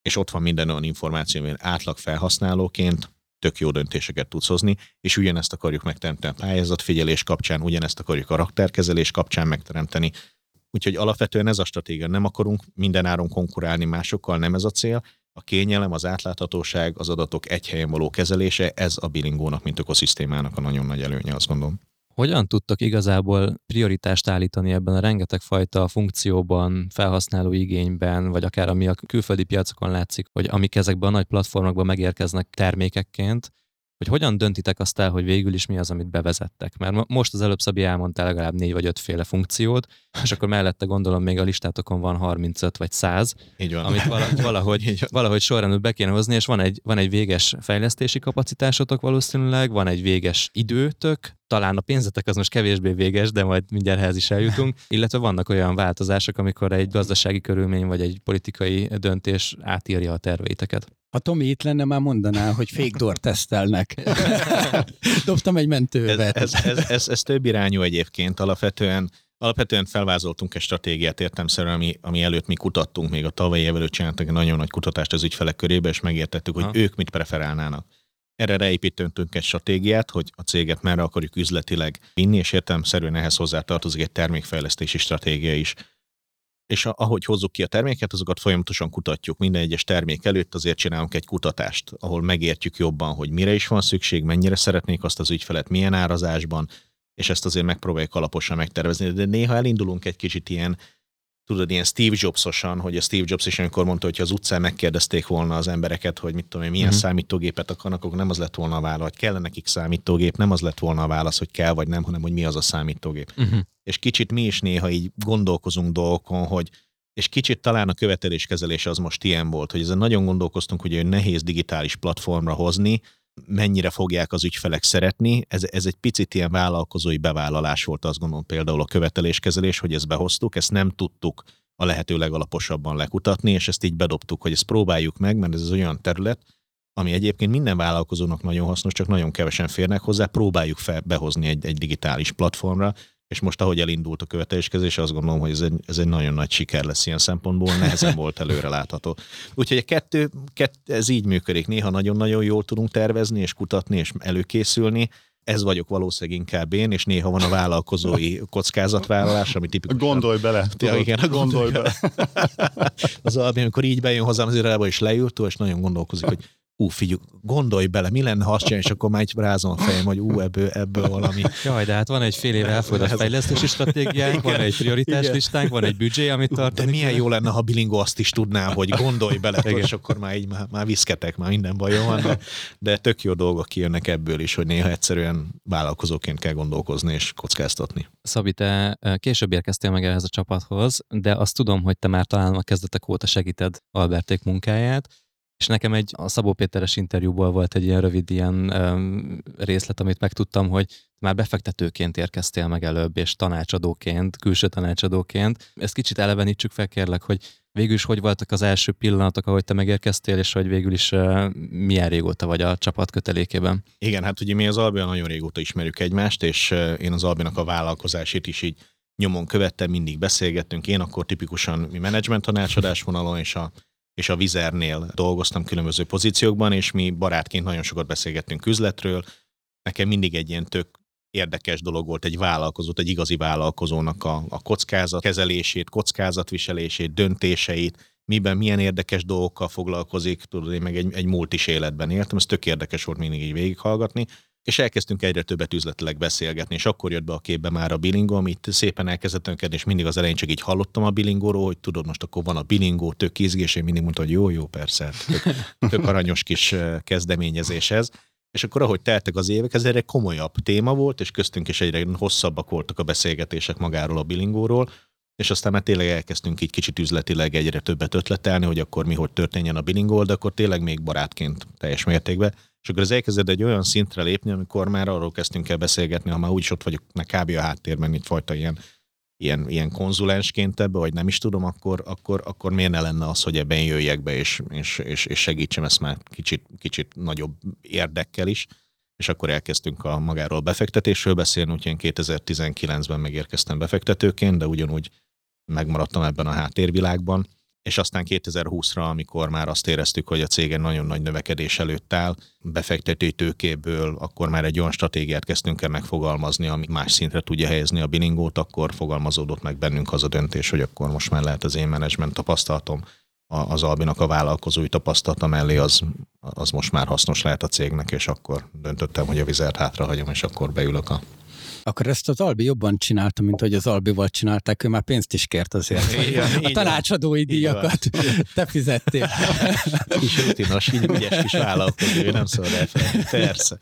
és ott van minden olyan információ, ami átlag felhasználóként tök jó döntéseket tudsz hozni, és ugyanezt akarjuk megteremteni a pályázatfigyelés kapcsán, ugyanezt akarjuk a raktárkezelés kapcsán megteremteni. Úgyhogy alapvetően ez a stratégia. Nem akarunk minden áron konkurálni másokkal, nem ez a cél. A kényelem, az átláthatóság, az adatok egy helyen való kezelése, ez a bilingónak, mint ökoszisztémának a nagyon nagy előnye, azt gondolom. Hogyan tudtok igazából prioritást állítani ebben a rengeteg fajta funkcióban, felhasználó igényben, vagy akár ami a külföldi piacokon látszik, hogy amik ezekben a nagy platformokban megérkeznek termékekként, hogy hogyan döntitek azt el, hogy végül is mi az, amit bevezettek. Mert most az előbb Szabi elmondta legalább négy vagy ötféle funkciót, és akkor mellette gondolom még a listátokon van 35 vagy 100, Így van. amit (laughs) valahogy, Így van. valahogy sorrendben be kéne hozni, és van egy, van egy véges fejlesztési kapacitásotok valószínűleg, van egy véges időtök, talán a pénzetek az most kevésbé véges, de majd mindjárt ehhez is eljutunk, (laughs) illetve vannak olyan változások, amikor egy gazdasági körülmény vagy egy politikai döntés átírja a terveiteket. Ha Tomi itt lenne, már mondaná, hogy fake door tesztelnek. (laughs) Dobtam egy mentővet. Ez, ez, ez, ez, ez több irányú egyébként. Alapvetően Alapvetően felvázoltunk egy stratégiát értemszerűen, ami, ami előtt mi kutattunk, még a tavalyi év előtt csináltak egy nagyon nagy kutatást az ügyfelek körébe, és megértettük, hogy ha. ők mit preferálnának. Erre reépítünk egy stratégiát, hogy a céget merre akarjuk üzletileg vinni, és értelemszerűen ehhez hozzá tartozik egy termékfejlesztési stratégia is és ahogy hozzuk ki a terméket, azokat folyamatosan kutatjuk. Minden egyes termék előtt azért csinálunk egy kutatást, ahol megértjük jobban, hogy mire is van szükség, mennyire szeretnék azt az ügyfelet, milyen árazásban, és ezt azért megpróbáljuk alaposan megtervezni. De néha elindulunk egy kicsit ilyen tudod, ilyen Steve Jobsosan, hogy a Steve Jobs is amikor mondta, hogy az utcán megkérdezték volna az embereket, hogy mit tudom én, milyen uh-huh. számítógépet akarnak, akkor nem az lett volna a válasz, hogy kellene nekik számítógép, nem az lett volna a válasz, hogy kell vagy nem, hanem hogy mi az a számítógép. Uh-huh. És kicsit mi is néha így gondolkozunk dolgokon, hogy és kicsit talán a követeléskezelés az most ilyen volt, hogy ezen nagyon gondolkoztunk, hogy egy nehéz digitális platformra hozni, mennyire fogják az ügyfelek szeretni. Ez, ez egy picit ilyen vállalkozói bevállalás volt, azt gondolom például a követeléskezelés, hogy ezt behoztuk, ezt nem tudtuk a lehető legalaposabban lekutatni, és ezt így bedobtuk, hogy ezt próbáljuk meg, mert ez az olyan terület, ami egyébként minden vállalkozónak nagyon hasznos, csak nagyon kevesen férnek hozzá, próbáljuk fel, behozni egy, egy digitális platformra, és most ahogy elindult a követeléskezés, azt gondolom, hogy ez egy, ez egy nagyon nagy siker lesz ilyen szempontból, nehezen volt előre látható. Úgyhogy a kettő, kettő, ez így működik. Néha nagyon-nagyon jól tudunk tervezni, és kutatni, és előkészülni, ez vagyok valószínűleg inkább én, és néha van a vállalkozói kockázatvállalás, ami tipikus. Gondolj bele. Ja, igen, gondolj, gondolj bele. (laughs) az alapján, amikor így bejön hozzám az irodába, és leült, és nagyon gondolkozik, hogy ú, figyelj, gondolj bele, mi lenne, ha azt csinálj, és akkor már egy rázom a fejem, hogy ú, ebből, ebből valami. Jaj, de hát van egy fél éve elfogadott fejlesztési stratégiánk, van egy prioritás listánk, van egy büdzsé, amit tartani. De milyen jó lenne, ha Bilingo azt is tudná, hogy gondolj bele, tudod, és akkor már így már, már viszketek, már minden bajom van, de, de tök jó dolgok kijönnek ebből is, hogy néha egyszerűen vállalkozóként kell gondolkozni és kockáztatni. Szabi, te később érkeztél meg ehhez a csapathoz, de azt tudom, hogy te már talán a kezdetek óta segíted Alberték munkáját, és nekem egy a Szabó Péteres interjúból volt egy ilyen rövid ilyen um, részlet, amit megtudtam, hogy már befektetőként érkeztél meg előbb, és tanácsadóként, külső tanácsadóként. Ezt kicsit elevenítsük fel, kérlek, hogy végül is hogy voltak az első pillanatok, ahogy te megérkeztél, és hogy végül is uh, milyen régóta vagy a csapat kötelékében? Igen, hát ugye mi az Albion nagyon régóta ismerjük egymást, és uh, én az Albinak a vállalkozásét is így nyomon követtem, mindig beszélgettünk. Én akkor tipikusan mi menedzsment tanácsadás vonalon, és a és a Vizernél dolgoztam különböző pozíciókban, és mi barátként nagyon sokat beszélgettünk üzletről, nekem mindig egy ilyen tök érdekes dolog volt egy vállalkozót, egy igazi vállalkozónak a, a kockázat kezelését, kockázatviselését, döntéseit, miben, milyen érdekes dolgokkal foglalkozik, tudod, én meg egy, egy multis életben éltem, ez tök érdekes volt mindig így végighallgatni, és elkezdtünk egyre többet üzletileg beszélgetni, és akkor jött be a képbe már a bilingó, amit szépen elkezdett önkedni, és mindig az elején csak így hallottam a bilingóról, hogy tudod, most akkor van a bilingó, tök izgés, én mindig mondtam, hogy jó, jó, persze, tök, (laughs) tök aranyos kis kezdeményezés ez. És akkor, ahogy teltek az évek, ez egy komolyabb téma volt, és köztünk is egyre hosszabbak voltak a beszélgetések magáról a bilingóról, és aztán már tényleg elkezdtünk így kicsit üzletileg egyre többet ötletelni, hogy akkor mi hogy történjen a bilingol, de akkor tényleg még barátként teljes mértékben. És akkor ez elkezdett egy olyan szintre lépni, amikor már arról kezdtünk el beszélgetni, ha már úgyis ott vagyok, meg kb. a háttérben, itt fajta ilyen, ilyen, ilyen konzulensként ebbe, vagy nem is tudom, akkor, akkor, akkor miért ne lenne az, hogy ebben jöjjek be, és, és, és, és segítsem ezt már kicsit, kicsit nagyobb érdekkel is és akkor elkezdtünk a magáról befektetésről beszélni, úgyhogy én 2019-ben megérkeztem befektetőként, de ugyanúgy megmaradtam ebben a háttérvilágban, és aztán 2020-ra, amikor már azt éreztük, hogy a cégen nagyon nagy növekedés előtt áll, befektetői tőkéből, akkor már egy olyan stratégiát kezdtünk el megfogalmazni, ami más szintre tudja helyezni a bilingót, akkor fogalmazódott meg bennünk az a döntés, hogy akkor most már lehet az én menedzsment tapasztalatom, az Albinak a vállalkozói tapasztalata mellé az, az most már hasznos lehet a cégnek, és akkor döntöttem, hogy a vizet hátrahagyom, és akkor beülök a akkor ezt az Albi jobban csinálta, mint hogy az Albival csinálták, ő már pénzt is kért azért. Igen, a tanácsadói díjakat (laughs) te fizettél. (laughs) Kis rutinos, így ügyes kis vállalkozó, nem szól elfelejteni, persze.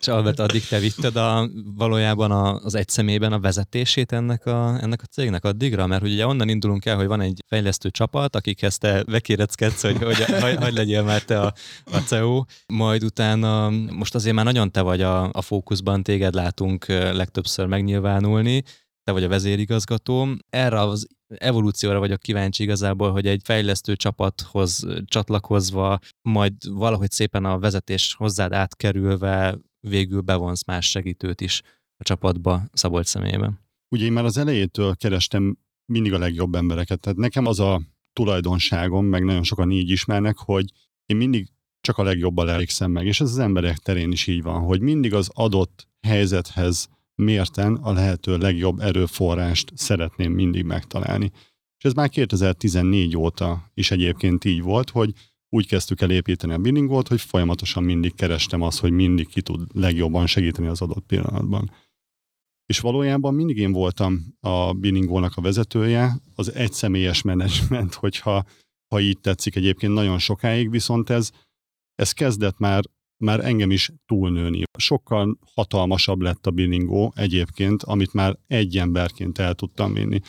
És (laughs) Albert, addig te vitted a, valójában a, az egy személyben a vezetését ennek a, ennek a cégnek addigra? Mert hogy ugye onnan indulunk el, hogy van egy fejlesztő csapat, akikhez te bekéreckedsz, hogy, hogy hogy, hogy legyél már te a, a CEO, majd utána most azért már nagyon te vagy a, a fókuszban, téged látunk legtöbbször megnyilvánulni, te vagy a vezérigazgató. Erre az evolúcióra vagyok kíváncsi igazából, hogy egy fejlesztő csapathoz csatlakozva, majd valahogy szépen a vezetés hozzád átkerülve végül bevonsz más segítőt is a csapatba Szabolcs személyében. Ugye én már az elejétől kerestem mindig a legjobb embereket. Tehát nekem az a tulajdonságom, meg nagyon sokan így ismernek, hogy én mindig csak a legjobbal elégszem meg. És ez az emberek terén is így van, hogy mindig az adott helyzethez mérten a lehető legjobb erőforrást szeretném mindig megtalálni. És ez már 2014 óta is egyébként így volt, hogy úgy kezdtük el építeni a billingot, hogy folyamatosan mindig kerestem azt, hogy mindig ki tud legjobban segíteni az adott pillanatban. És valójában mindig én voltam a billingónak a vezetője, az egyszemélyes menedzsment, hogyha ha így tetszik egyébként nagyon sokáig, viszont ez, ez kezdett már már engem is túlnőni. Sokkal hatalmasabb lett a Bilingó egyébként, amit már egy emberként el tudtam vinni.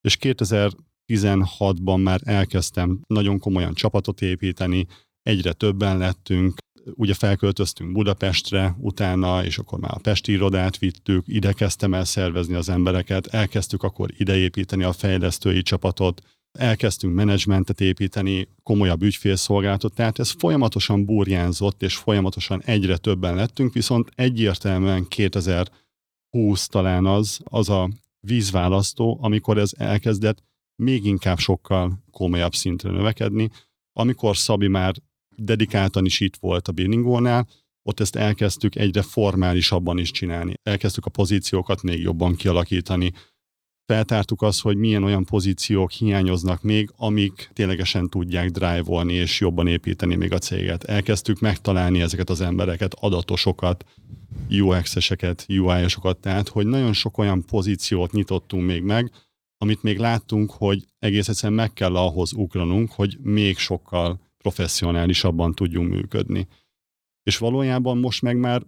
És 2016-ban már elkezdtem nagyon komolyan csapatot építeni, egyre többen lettünk, ugye felköltöztünk Budapestre utána, és akkor már a Pesti irodát vittük, ide kezdtem el szervezni az embereket, elkezdtük akkor ideépíteni a fejlesztői csapatot, elkezdtünk menedzsmentet építeni, komolyabb ügyfélszolgáltat, tehát ez folyamatosan burjánzott, és folyamatosan egyre többen lettünk, viszont egyértelműen 2020 talán az, az a vízválasztó, amikor ez elkezdett még inkább sokkal komolyabb szintre növekedni, amikor Szabi már dedikáltan is itt volt a Billingónál, ott ezt elkezdtük egyre formálisabban is csinálni. Elkezdtük a pozíciókat még jobban kialakítani, feltártuk azt, hogy milyen olyan pozíciók hiányoznak még, amik ténylegesen tudják drive-olni és jobban építeni még a céget. Elkezdtük megtalálni ezeket az embereket, adatosokat, UX-eseket, UI-osokat, tehát hogy nagyon sok olyan pozíciót nyitottunk még meg, amit még láttunk, hogy egész egyszerűen meg kell ahhoz ugranunk, hogy még sokkal professzionálisabban tudjunk működni. És valójában most meg már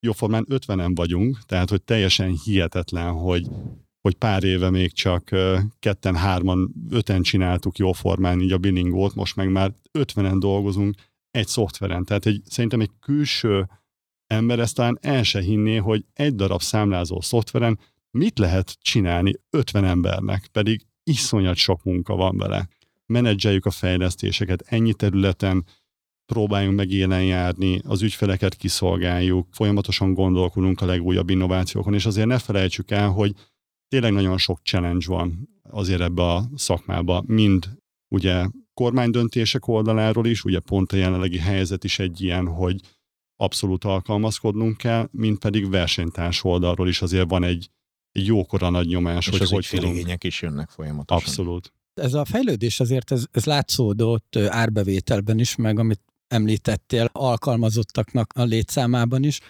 jóformán 50-en vagyunk, tehát hogy teljesen hihetetlen, hogy hogy pár éve még csak ketten, hárman, öten csináltuk jóformán így a billingot, most meg már ötvenen dolgozunk egy szoftveren. Tehát egy, szerintem egy külső ember ezt talán el se hinné, hogy egy darab számlázó szoftveren mit lehet csinálni 50 embernek, pedig iszonyat sok munka van vele. Menedzseljük a fejlesztéseket ennyi területen, próbáljunk meg élen járni, az ügyfeleket kiszolgáljuk, folyamatosan gondolkodunk a legújabb innovációkon, és azért ne felejtsük el, hogy tényleg nagyon sok challenge van azért ebbe a szakmába, mind ugye kormánydöntések oldaláról is, ugye pont a jelenlegi helyzet is egy ilyen, hogy abszolút alkalmazkodnunk kell, mint pedig versenytárs oldalról is azért van egy, egy jókora nagy nyomás, És hogy az hogy tudunk. is jönnek folyamatosan. Abszolút. Ez a fejlődés azért, ez, ez látszódott árbevételben is, meg amit említettél, alkalmazottaknak a létszámában is.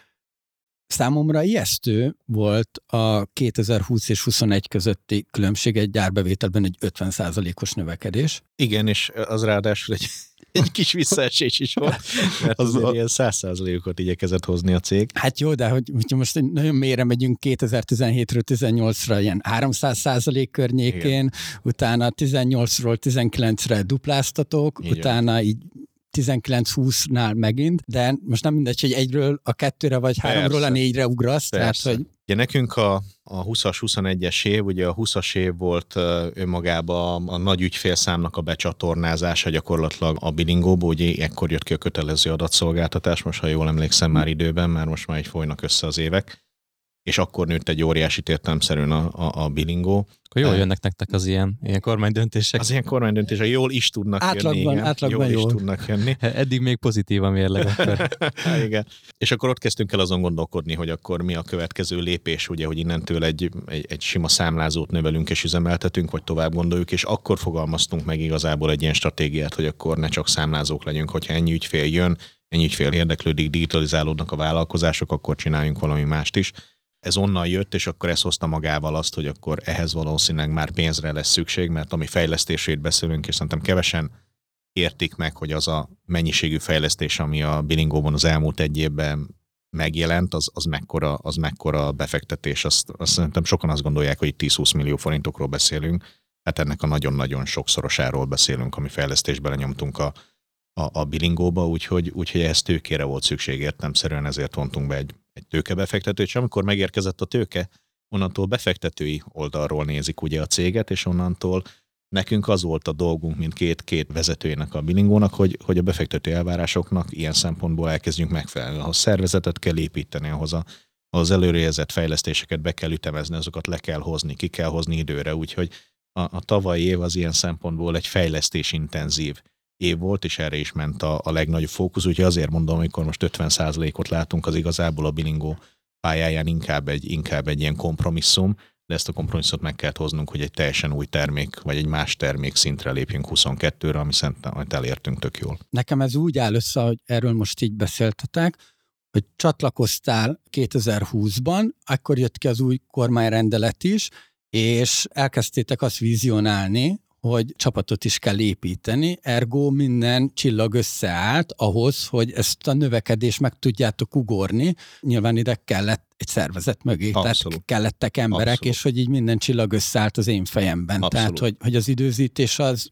Számomra ijesztő volt a 2020 és 21 közötti különbség egy árbevételben egy 50%-os növekedés. Igen, és az ráadásul egy, egy kis visszaesés is volt, mert az, ilyen 100%-ot igyekezett hozni a cég. Hát jó, de hogy, hogy most nagyon mélyre megyünk 2017-ről 18-ra, ilyen 300% környékén, Igen. utána 18-ról 19-re dupláztatok, Igen. utána így 19-20-nál megint, de most nem mindegy, hogy egyről a kettőre vagy Persze. háromról a négyre ugrasz. Persze. Tehát, hogy... Ugye nekünk a, a 20-as, 21-es év, ugye a 20-as év volt önmagában a, a nagy ügyfélszámnak a becsatornázása gyakorlatilag a bilingóból, ugye ekkor jött ki a kötelező adatszolgáltatás, most ha jól emlékszem már időben, már most már így folynak össze az évek és akkor nőtt egy óriási értelemszerűen a, a, a bilingó. Akkor jól jönnek nektek az ilyen, ilyen kormánydöntések. Az ilyen kormánydöntések jól is tudnak átlagban, jönni. Igen. Átlagban jól, jól is tudnak jönni. (laughs) Eddig még pozitív a mérleg akkor. (laughs) igen. És akkor ott kezdtünk el azon gondolkodni, hogy akkor mi a következő lépés, ugye, hogy innentől egy, egy, egy sima számlázót növelünk és üzemeltetünk, vagy tovább gondoljuk, és akkor fogalmaztunk meg igazából egy ilyen stratégiát, hogy akkor ne csak számlázók legyünk, hogyha ennyi ügyfél jön, ennyi ügyfél érdeklődik, digitalizálódnak a vállalkozások, akkor csináljunk valami mást is ez onnan jött, és akkor ez hozta magával azt, hogy akkor ehhez valószínűleg már pénzre lesz szükség, mert ami fejlesztését beszélünk, és szerintem kevesen értik meg, hogy az a mennyiségű fejlesztés, ami a bilingóban az elmúlt egy évben megjelent, az, az, mekkora, az mekkora befektetés. Azt, azt szerintem sokan azt gondolják, hogy 10-20 millió forintokról beszélünk, hát ennek a nagyon-nagyon sokszorosáról beszélünk, ami fejlesztésben lenyomtunk a, a, a bilingóba, úgyhogy, úgyhogy ehhez tőkére volt szükség értemszerűen, ezért vontunk be egy, egy tőkebefektető, és amikor megérkezett a tőke, onnantól befektetői oldalról nézik ugye a céget, és onnantól nekünk az volt a dolgunk, mint két-két vezetőjének a bilingónak, hogy, hogy a befektető elvárásoknak ilyen szempontból elkezdjünk megfelelni. Ahhoz szervezetet kell építeni, ahhoz a, az előrejelzett fejlesztéseket be kell ütemezni, azokat le kell hozni, ki kell hozni időre, úgyhogy a, a tavalyi év az ilyen szempontból egy fejlesztés intenzív év volt, és erre is ment a, a legnagyobb fókusz, úgyhogy azért mondom, amikor most 50%-ot látunk, az igazából a bilingó pályáján inkább egy, inkább egy ilyen kompromisszum, de ezt a kompromisszumot meg kell hoznunk, hogy egy teljesen új termék, vagy egy más termék szintre lépjünk 22-re, ami szerintem amit elértünk tök jól. Nekem ez úgy áll össze, hogy erről most így beszéltetek, hogy csatlakoztál 2020-ban, akkor jött ki az új kormányrendelet is, és elkezdtétek azt vizionálni, hogy csapatot is kell építeni, ergo minden csillag összeállt ahhoz, hogy ezt a növekedést meg tudjátok ugorni. Nyilván ide kellett egy szervezet mögé, Abszolút. tehát kellettek emberek, Abszolút. és hogy így minden csillag összeállt az én fejemben. Abszolút. Tehát, hogy, hogy az időzítés az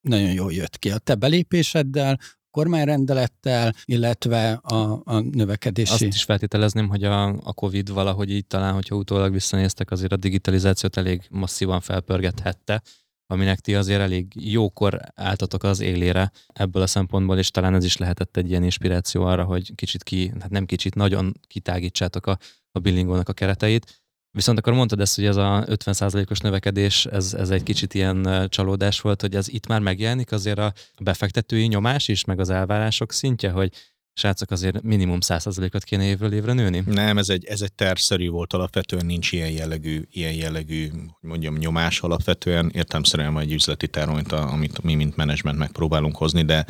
nagyon jól jött ki. A te belépéseddel, kormányrendelettel, illetve a, a növekedési... Azt is feltételezném, hogy a, a COVID valahogy így talán, hogyha utólag visszanéztek, azért a digitalizációt elég masszívan felpörgethette, aminek ti azért elég jókor álltatok az élére ebből a szempontból, és talán ez is lehetett egy ilyen inspiráció arra, hogy kicsit ki, hát nem kicsit, nagyon kitágítsátok a, a billingónak a kereteit. Viszont akkor mondtad ezt, hogy ez a 50%-os növekedés, ez, ez egy kicsit ilyen csalódás volt, hogy ez itt már megjelenik azért a befektetői nyomás is, meg az elvárások szintje, hogy srácok azért minimum 100%-ot kéne évről évre nőni? Nem, ez egy, ez egy tervszerű volt alapvetően, nincs ilyen jellegű, ilyen jellegű mondjam, nyomás alapvetően, értelmszerűen egy üzleti a, amit mi, mint menedzsment megpróbálunk hozni, de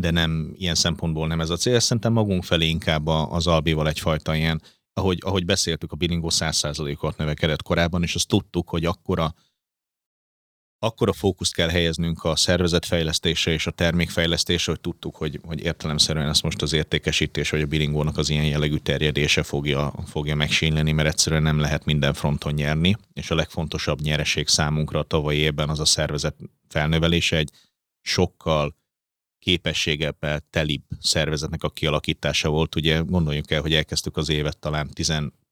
de nem ilyen szempontból nem ez a cél. Szerintem magunk felé inkább az Albival egyfajta ilyen, ahogy, ahogy beszéltük, a bilingó 100%-ot növekedett korábban, és azt tudtuk, hogy akkora akkor a fókuszt kell helyeznünk a szervezetfejlesztésre és a termékfejlesztésre, hogy tudtuk, hogy, hogy értelemszerűen ezt most az értékesítés vagy a bilingónak az ilyen jellegű terjedése fogja, fogja megsínleni, mert egyszerűen nem lehet minden fronton nyerni, és a legfontosabb nyereség számunkra a tavalyi évben az a szervezet felnövelése egy sokkal képességebbel telibb szervezetnek a kialakítása volt. Ugye gondoljuk el, hogy elkezdtük az évet talán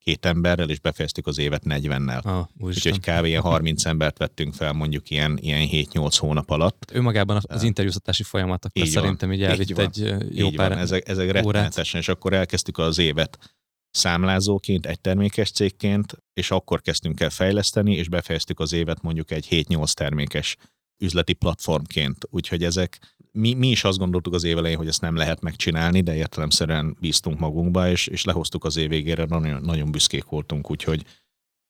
két emberrel, és befejeztük az évet 40-nel. Ah, Úgyhogy kb. ilyen 30 embert vettünk fel mondjuk ilyen, ilyen 7-8 hónap alatt. Ő magában az interjúztatási folyamat, akkor így szerintem így elvitt így egy jó így pár van. Ezek, ezek rettenetesen, és akkor elkezdtük az évet számlázóként, egy termékes cégként, és akkor kezdtünk el fejleszteni, és befejeztük az évet mondjuk egy 7-8 termékes üzleti platformként. Úgyhogy ezek mi, mi is azt gondoltuk az év elején, hogy ezt nem lehet megcsinálni, de értelemszerűen bíztunk magunkba, és, és lehoztuk az év végére, nagyon, nagyon büszkék voltunk, úgyhogy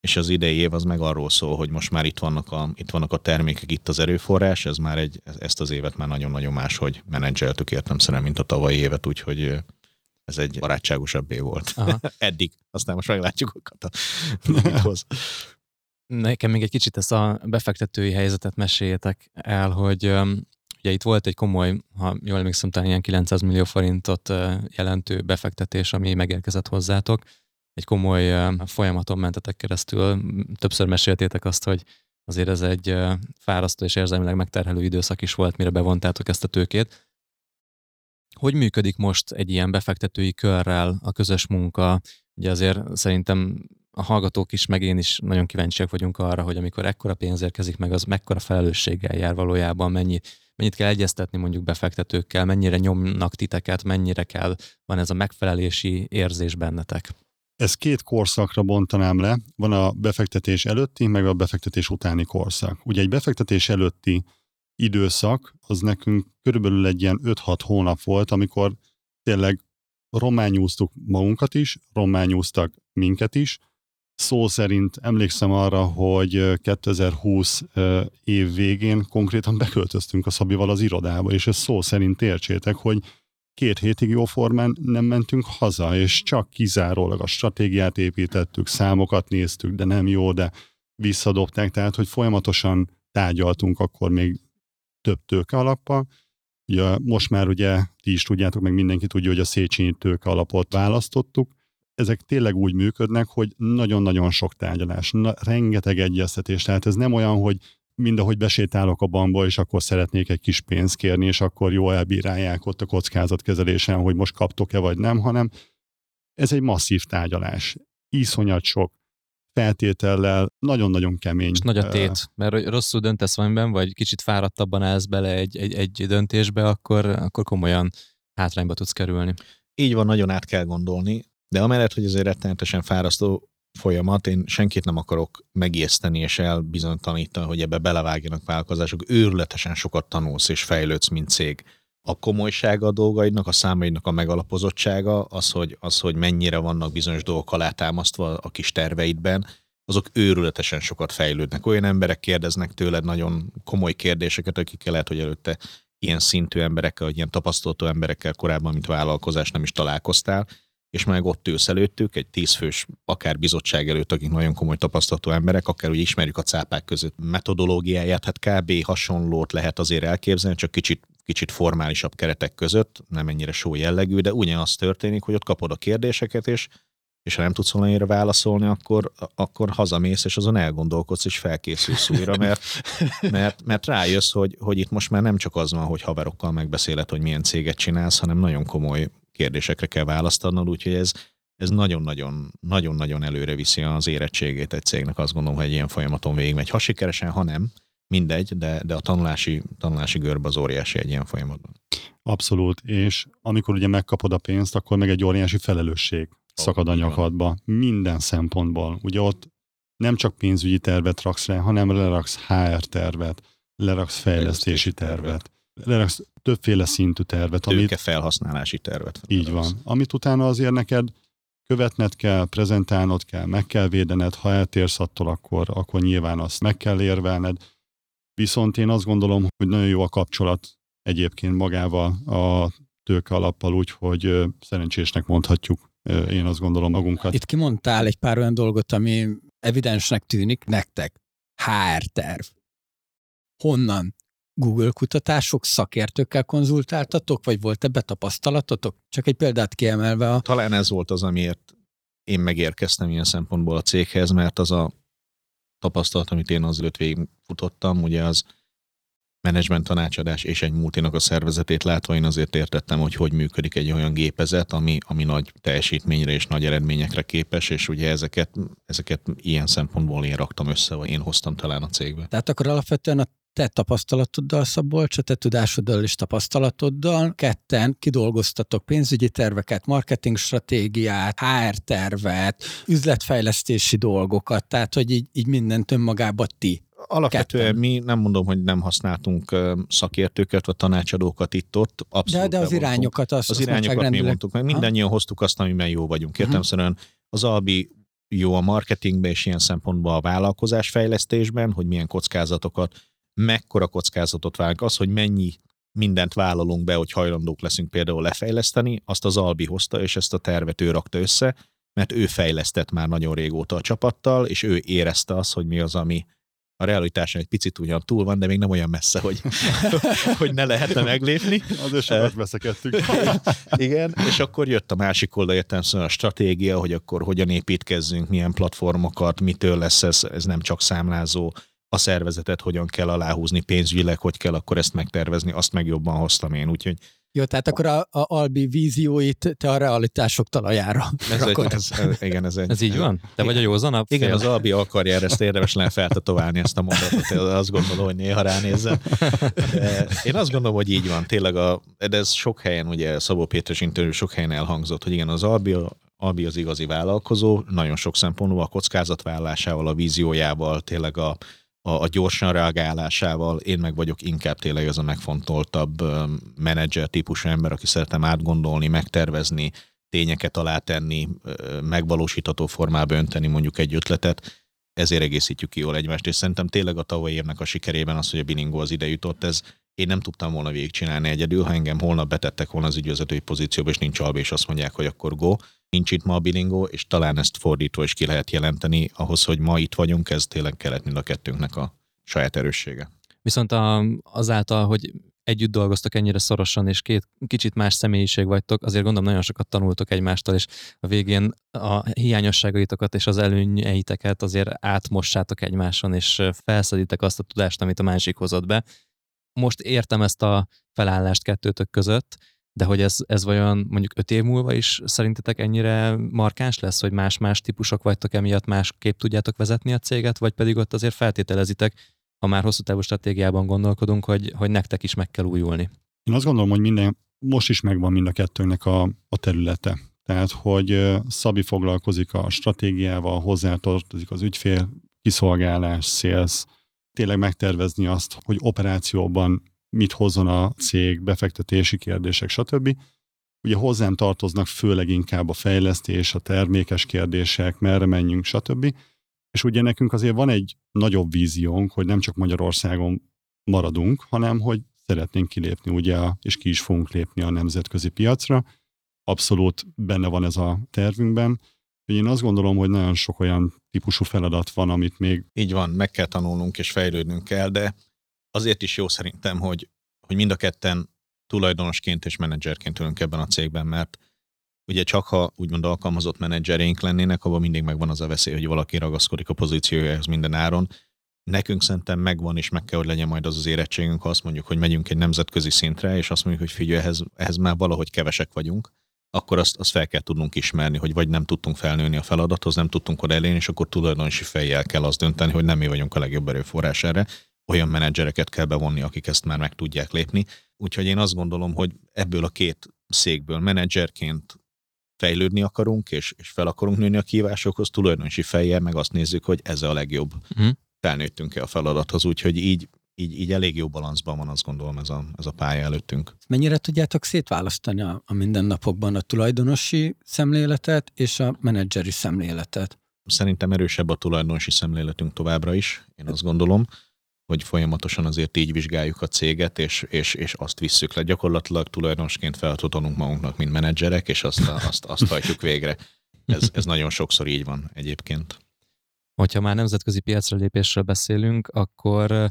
és az idei év az meg arról szól, hogy most már itt vannak a, itt vannak a termékek, itt az erőforrás, ez már egy, ezt az évet már nagyon-nagyon máshogy menedzseltük értem mint a tavalyi évet, úgyhogy ez egy barátságosabb év volt. Aha. (laughs) Eddig. Aztán most meglátjuk a (laughs) (laughs) hoz. Nekem még egy kicsit ezt a befektetői helyzetet meséljétek el, hogy ugye itt volt egy komoly, ha jól emlékszem, talán ilyen 900 millió forintot jelentő befektetés, ami megérkezett hozzátok egy komoly folyamaton mentetek keresztül. Többször meséltétek azt, hogy azért ez egy fárasztó és érzelmileg megterhelő időszak is volt, mire bevontátok ezt a tőkét. Hogy működik most egy ilyen befektetői körrel a közös munka? Ugye azért szerintem a hallgatók is, meg én is nagyon kíváncsiak vagyunk arra, hogy amikor ekkora pénz érkezik meg, az mekkora felelősséggel jár valójában, mennyi, mennyit kell egyeztetni mondjuk befektetőkkel, mennyire nyomnak titeket, mennyire kell, van ez a megfelelési érzés bennetek. Ez két korszakra bontanám le. Van a befektetés előtti, meg a befektetés utáni korszak. Ugye egy befektetés előtti időszak, az nekünk körülbelül egy ilyen 5-6 hónap volt, amikor tényleg rományúztuk magunkat is, rományúztak minket is. Szó szerint emlékszem arra, hogy 2020 év végén konkrétan beköltöztünk a Szabival az irodába, és ez szó szerint értsétek, hogy két hétig jóformán nem mentünk haza, és csak kizárólag a stratégiát építettük, számokat néztük, de nem jó, de visszadobták, tehát hogy folyamatosan tárgyaltunk akkor még több tőke alappal. Ugye, most már ugye ti is tudjátok, meg mindenki tudja, hogy a Széchenyi tőke alapot választottuk. Ezek tényleg úgy működnek, hogy nagyon-nagyon sok tárgyalás, na, rengeteg egyeztetés. Tehát ez nem olyan, hogy mind ahogy besétálok a bankba, és akkor szeretnék egy kis pénzt kérni, és akkor jó elbírálják ott a kockázatkezelésen, hogy most kaptok-e vagy nem, hanem ez egy masszív tárgyalás. Iszonyat sok feltétellel, nagyon-nagyon kemény. És nagy a tét, mert rosszul döntesz valamiben, vagy kicsit fáradtabban állsz bele egy, egy, egy döntésbe, akkor, akkor komolyan hátrányba tudsz kerülni. Így van, nagyon át kell gondolni, de amellett, hogy azért rettenetesen fárasztó, folyamat, én senkit nem akarok megijeszteni és elbizonytalanítani, hogy ebbe belevágjanak vállalkozások. Őrületesen sokat tanulsz és fejlődsz, mint cég. A komolysága a dolgaidnak, a számaidnak a megalapozottsága, az, hogy, az, hogy mennyire vannak bizonyos dolgok alátámasztva a kis terveidben, azok őrületesen sokat fejlődnek. Olyan emberek kérdeznek tőled nagyon komoly kérdéseket, akikkel lehet, hogy előtte ilyen szintű emberekkel, vagy ilyen tapasztaltó emberekkel korábban, mint vállalkozás nem is találkoztál, és meg ott ülsz előttük, egy tízfős, akár bizottság előtt, akik nagyon komoly tapasztalatú emberek, akár úgy ismerjük a cápák között metodológiáját, hát kb. hasonlót lehet azért elképzelni, csak kicsit, kicsit formálisabb keretek között, nem ennyire só jellegű, de ugyanaz történik, hogy ott kapod a kérdéseket, és és ha nem tudsz valamire válaszolni, akkor, akkor hazamész, és azon elgondolkodsz, és felkészülsz újra, mert, (laughs) mert, mert rájössz, hogy, hogy itt most már nem csak az van, hogy haverokkal megbeszéled, hogy milyen céget csinálsz, hanem nagyon komoly kérdésekre kell választ adnod, úgyhogy ez, ez nagyon-nagyon, nagyon-nagyon előre viszi az érettségét egy cégnek, azt gondolom, hogy egy ilyen folyamaton végigmegy. Ha sikeresen, ha nem, mindegy, de, de a tanulási, tanulási görbe az óriási egy ilyen folyamatban. Abszolút, és amikor ugye megkapod a pénzt, akkor meg egy óriási felelősség szakad a nyakadba. Minden szempontból. Ugye ott nem csak pénzügyi tervet raksz rá, hanem leraksz HR tervet, leraksz fejlesztési tervet, leraksz többféle szintű tervet. Tőke amit, felhasználási tervet. Így van. Amit utána azért neked követned kell, prezentálnod kell, meg kell védened, ha eltérsz attól, akkor, akkor nyilván azt meg kell érvelned. Viszont én azt gondolom, hogy nagyon jó a kapcsolat egyébként magával a tőke alappal, úgyhogy szerencsésnek mondhatjuk én azt gondolom magunkat. Itt kimondtál egy pár olyan dolgot, ami evidensnek tűnik nektek. HR terv. Honnan? Google kutatások, szakértőkkel konzultáltatok, vagy volt ebbe tapasztalatotok? Csak egy példát kiemelve. A... Talán ez volt az, amiért én megérkeztem ilyen szempontból a céghez, mert az a tapasztalat, amit én azelőtt végigfutottam, ugye az menedzsment tanácsadás és egy multinak a szervezetét látva én azért értettem, hogy hogy működik egy olyan gépezet, ami, ami nagy teljesítményre és nagy eredményekre képes, és ugye ezeket, ezeket ilyen szempontból én raktam össze, vagy én hoztam talán a cégbe. Tehát akkor alapvetően a te tapasztalatoddal, Szabolcs, a te tudásoddal és tapasztalatoddal ketten kidolgoztatok pénzügyi terveket, marketing stratégiát, HR tervet, üzletfejlesztési dolgokat, tehát hogy így, így mindent önmagába ti Alapvetően ketten. mi nem mondom, hogy nem használtunk szakértőket vagy tanácsadókat itt-ott. Abszolút de, de az irányokat azt Az irányokat mi mondtuk meg. Mindannyian hoztuk azt, amiben jó vagyunk. Mhm. Értemszerűen az Albi jó a marketingben és ilyen szempontból a vállalkozás fejlesztésben, hogy milyen kockázatokat, mekkora kockázatot vállalunk. Az, hogy mennyi mindent vállalunk be, hogy hajlandók leszünk például lefejleszteni, azt az Albi hozta, és ezt a tervet ő rakta össze, mert ő fejlesztett már nagyon régóta a csapattal, és ő érezte azt, hogy mi az, ami a realitáson egy picit ugyan túl van, de még nem olyan messze, hogy, (laughs) hogy ne lehetne meglépni. Azért sokat veszekedtünk. (laughs) Igen, és akkor jött a másik oldal értelemszerűen a stratégia, hogy akkor hogyan építkezzünk, milyen platformokat, mitől lesz ez, ez nem csak számlázó, a szervezetet hogyan kell aláhúzni pénzügyileg, hogy kell akkor ezt megtervezni, azt meg jobban hoztam én, úgyhogy jó, tehát akkor a, a Albi vízióit te a realitások talajára ez rakod. Egy, ez, ez, igen, ez, egy, ez így van? Te vagy a józanabb Igen, fél. az Albi akarja ezt érdemes lenne feltetoválni ezt a mondatot, azt gondolom, hogy néha ránézzen. Én azt gondolom, hogy így van, tényleg, a, de ez sok helyen, ugye Szabó Péter interjú sok helyen elhangzott, hogy igen, az Albi, Albi az igazi vállalkozó, nagyon sok szempontból a kockázatvállalásával, a víziójával, tényleg a, a, a gyorsan reagálásával, én meg vagyok inkább tényleg az a megfontoltabb menedzser típusú ember, aki szeretem átgondolni, megtervezni, tényeket alátenni, megvalósítható formába önteni mondjuk egy ötletet, ezért egészítjük ki jól egymást, és szerintem tényleg a tavalyi évnek a sikerében az, hogy a Bilingo az ide jutott, ez én nem tudtam volna végigcsinálni egyedül, ha engem holnap betettek volna az ügyvezetői pozícióba, és nincs alba, és azt mondják, hogy akkor go. Nincs itt ma a bilingó, és talán ezt fordítva is ki lehet jelenteni, ahhoz, hogy ma itt vagyunk, ez tényleg kellett mind a kettőnknek a saját erőssége. Viszont a, azáltal, hogy együtt dolgoztok ennyire szorosan, és két kicsit más személyiség vagytok, azért gondolom nagyon sokat tanultok egymástól, és a végén a hiányosságaitokat és az előnyeiteket azért átmossátok egymáson, és felszeditek azt a tudást, amit a másik hozott be, most értem ezt a felállást kettőtök között, de hogy ez, ez vajon mondjuk öt év múlva is szerintetek ennyire markáns lesz, hogy más-más típusok vagytok emiatt másképp tudjátok vezetni a céget, vagy pedig ott azért feltételezitek, ha már hosszú távú stratégiában gondolkodunk, hogy, hogy nektek is meg kell újulni. Én azt gondolom, hogy minden, most is megvan mind a kettőnek a, a területe. Tehát, hogy Szabi foglalkozik a stratégiával, hozzátartozik az ügyfél kiszolgálás, sales, tényleg megtervezni azt, hogy operációban mit hozzon a cég, befektetési kérdések, stb. Ugye hozzám tartoznak főleg inkább a fejlesztés, a termékes kérdések, merre menjünk, stb. És ugye nekünk azért van egy nagyobb víziónk, hogy nem csak Magyarországon maradunk, hanem hogy szeretnénk kilépni, ugye, és ki is fogunk lépni a nemzetközi piacra. Abszolút benne van ez a tervünkben. Én azt gondolom, hogy nagyon sok olyan típusú feladat van, amit még... Így van, meg kell tanulnunk és fejlődnünk kell, de azért is jó szerintem, hogy, hogy mind a ketten tulajdonosként és menedzserként ülünk ebben a cégben, mert ugye csak ha úgymond alkalmazott menedzserénk lennének, abban mindig megvan az a veszély, hogy valaki ragaszkodik a pozíciójához minden áron. Nekünk szerintem megvan, és meg kell, hogy legyen majd az az érettségünk, ha azt mondjuk, hogy megyünk egy nemzetközi szintre, és azt mondjuk, hogy figyelj, ehhez, ehhez már valahogy kevesek vagyunk, akkor azt, azt fel kell tudnunk ismerni, hogy vagy nem tudtunk felnőni a feladathoz, nem tudtunk oda elérni, és akkor tulajdonosi fejjel kell azt dönteni, hogy nem mi vagyunk a legjobb erőforrás erre. Olyan menedzsereket kell bevonni, akik ezt már meg tudják lépni. Úgyhogy én azt gondolom, hogy ebből a két székből menedzserként fejlődni akarunk, és, és fel akarunk nőni a kívásokhoz, tulajdonosi fejjel meg azt nézzük, hogy ez a legjobb. Uh-huh. Felnőttünk-e a feladathoz, úgyhogy így így, így elég jó balanszban van, azt gondolom, ez a, ez a pálya előttünk. Mennyire tudjátok szétválasztani a, a mindennapokban a tulajdonosi szemléletet és a menedzseri szemléletet? Szerintem erősebb a tulajdonosi szemléletünk továbbra is, én azt gondolom, hogy folyamatosan azért így vizsgáljuk a céget, és, és, és azt visszük le. Gyakorlatilag tulajdonosként feltudanunk magunknak, mint menedzserek, és azt, azt, azt hajtjuk végre. Ez, ez nagyon sokszor így van egyébként. Hogyha már nemzetközi piacra lépésről beszélünk, akkor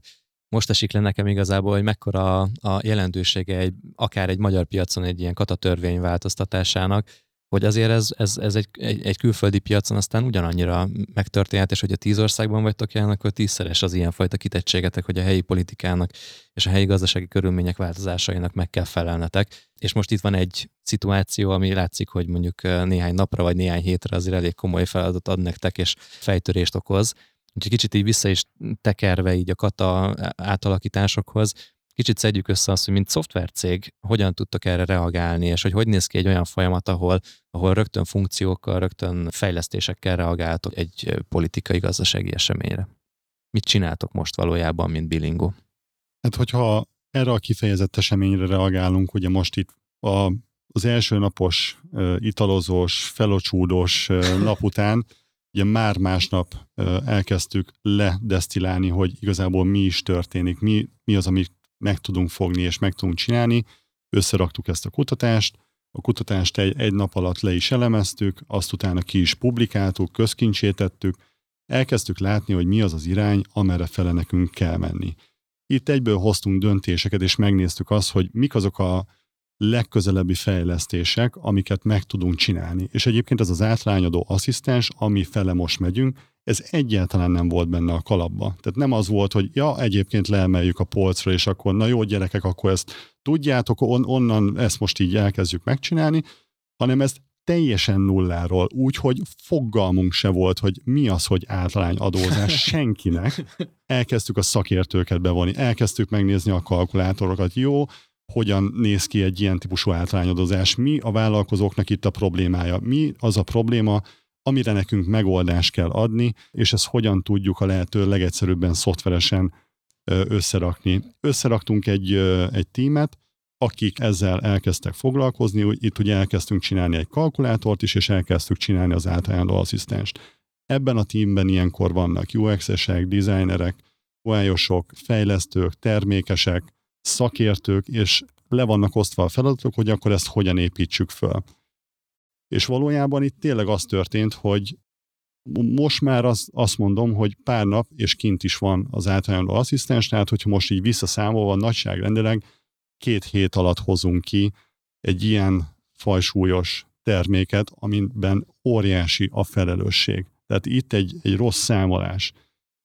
most esik le nekem igazából, hogy mekkora a jelentősége egy, akár egy magyar piacon egy ilyen katatörvény változtatásának, hogy azért ez, ez, ez egy, egy, egy külföldi piacon aztán ugyanannyira megtörténhet, és hogy a tíz országban vagytok jelen, akkor tízszeres az ilyenfajta kitettségetek, hogy a helyi politikának és a helyi gazdasági körülmények változásainak meg kell felelnetek. És most itt van egy szituáció, ami látszik, hogy mondjuk néhány napra vagy néhány hétre azért elég komoly feladat ad nektek, és fejtörést okoz. Úgyhogy kicsit így vissza is tekerve így a kata átalakításokhoz, kicsit szedjük össze azt, hogy mint szoftvercég hogyan tudtok erre reagálni, és hogy hogy néz ki egy olyan folyamat, ahol, ahol rögtön funkciókkal, rögtön fejlesztésekkel reagáltok egy politikai, gazdasági eseményre. Mit csináltok most valójában, mint Bilingo? Hát, hogyha erre a kifejezett eseményre reagálunk, ugye most itt a, az első napos, italozós, felocsúdós nap (laughs) után, ugye már másnap elkezdtük ledesztilálni, hogy igazából mi is történik, mi, mi az, amit meg tudunk fogni és meg tudunk csinálni. Összeraktuk ezt a kutatást, a kutatást egy, egy nap alatt le is elemeztük, azt utána ki is publikáltuk, közkincsétettük, elkezdtük látni, hogy mi az az irány, amerre fele nekünk kell menni. Itt egyből hoztunk döntéseket, és megnéztük azt, hogy mik azok a legközelebbi fejlesztések, amiket meg tudunk csinálni. És egyébként ez az átlányadó asszisztens, ami fele most megyünk, ez egyáltalán nem volt benne a kalapba. Tehát nem az volt, hogy ja, egyébként leemeljük a polcra, és akkor na jó gyerekek, akkor ezt tudjátok, on, onnan ezt most így elkezdjük megcsinálni, hanem ezt teljesen nulláról, úgyhogy fogalmunk se volt, hogy mi az, hogy adózás (laughs) senkinek. Elkezdtük a szakértőket bevonni, elkezdtük megnézni a kalkulátorokat. Jó, hogyan néz ki egy ilyen típusú általányadozás, mi a vállalkozóknak itt a problémája, mi az a probléma, amire nekünk megoldást kell adni, és ezt hogyan tudjuk a lehető legegyszerűbben szoftveresen összerakni. Összeraktunk egy, egy tímet, akik ezzel elkezdtek foglalkozni, itt ugye elkezdtünk csinálni egy kalkulátort is, és elkezdtük csinálni az általános asszisztenst. Ebben a tímben ilyenkor vannak UX-esek, designerek, UI-osok, fejlesztők, termékesek, szakértők, és le vannak osztva a feladatok, hogy akkor ezt hogyan építsük föl. És valójában itt tényleg az történt, hogy most már az, azt mondom, hogy pár nap, és kint is van az általános asszisztens, tehát hogyha most így visszaszámolva nagyságrendileg két hét alatt hozunk ki egy ilyen fajsúlyos terméket, amiben óriási a felelősség. Tehát itt egy, egy rossz számolás,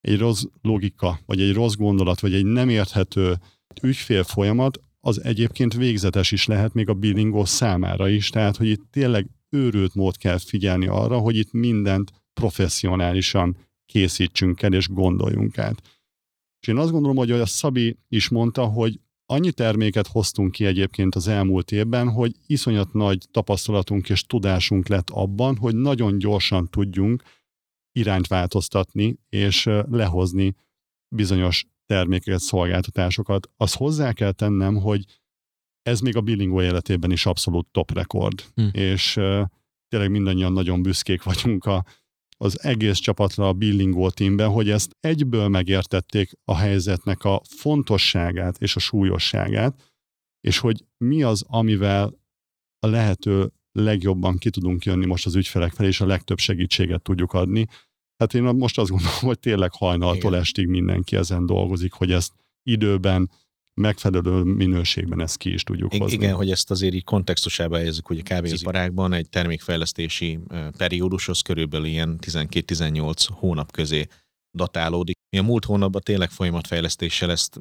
egy rossz logika, vagy egy rossz gondolat, vagy egy nem érthető ügyfél folyamat, az egyébként végzetes is lehet még a billingos számára is, tehát hogy itt tényleg őrült mód kell figyelni arra, hogy itt mindent professzionálisan készítsünk el és gondoljunk át. És én azt gondolom, hogy a Szabi is mondta, hogy annyi terméket hoztunk ki egyébként az elmúlt évben, hogy iszonyat nagy tapasztalatunk és tudásunk lett abban, hogy nagyon gyorsan tudjunk irányt változtatni és lehozni bizonyos termékeket, szolgáltatásokat. Azt hozzá kell tennem, hogy ez még a Billingo életében is abszolút top rekord, hm. és uh, tényleg mindannyian nagyon büszkék vagyunk a, az egész csapatra a Billingo teamben, hogy ezt egyből megértették a helyzetnek a fontosságát és a súlyosságát, és hogy mi az, amivel a lehető legjobban ki tudunk jönni most az ügyfelek felé, és a legtöbb segítséget tudjuk adni. Hát én most azt gondolom, hogy tényleg hajnaltól Igen. estig mindenki ezen dolgozik, hogy ezt időben, megfelelő minőségben ezt ki is tudjuk hozni. Igen, hogy ezt azért így kontextusába helyezzük, hogy a kávéiparágban egy termékfejlesztési periódus az körülbelül ilyen 12-18 hónap közé datálódik. Mi a múlt hónapban tényleg folyamatfejlesztéssel ezt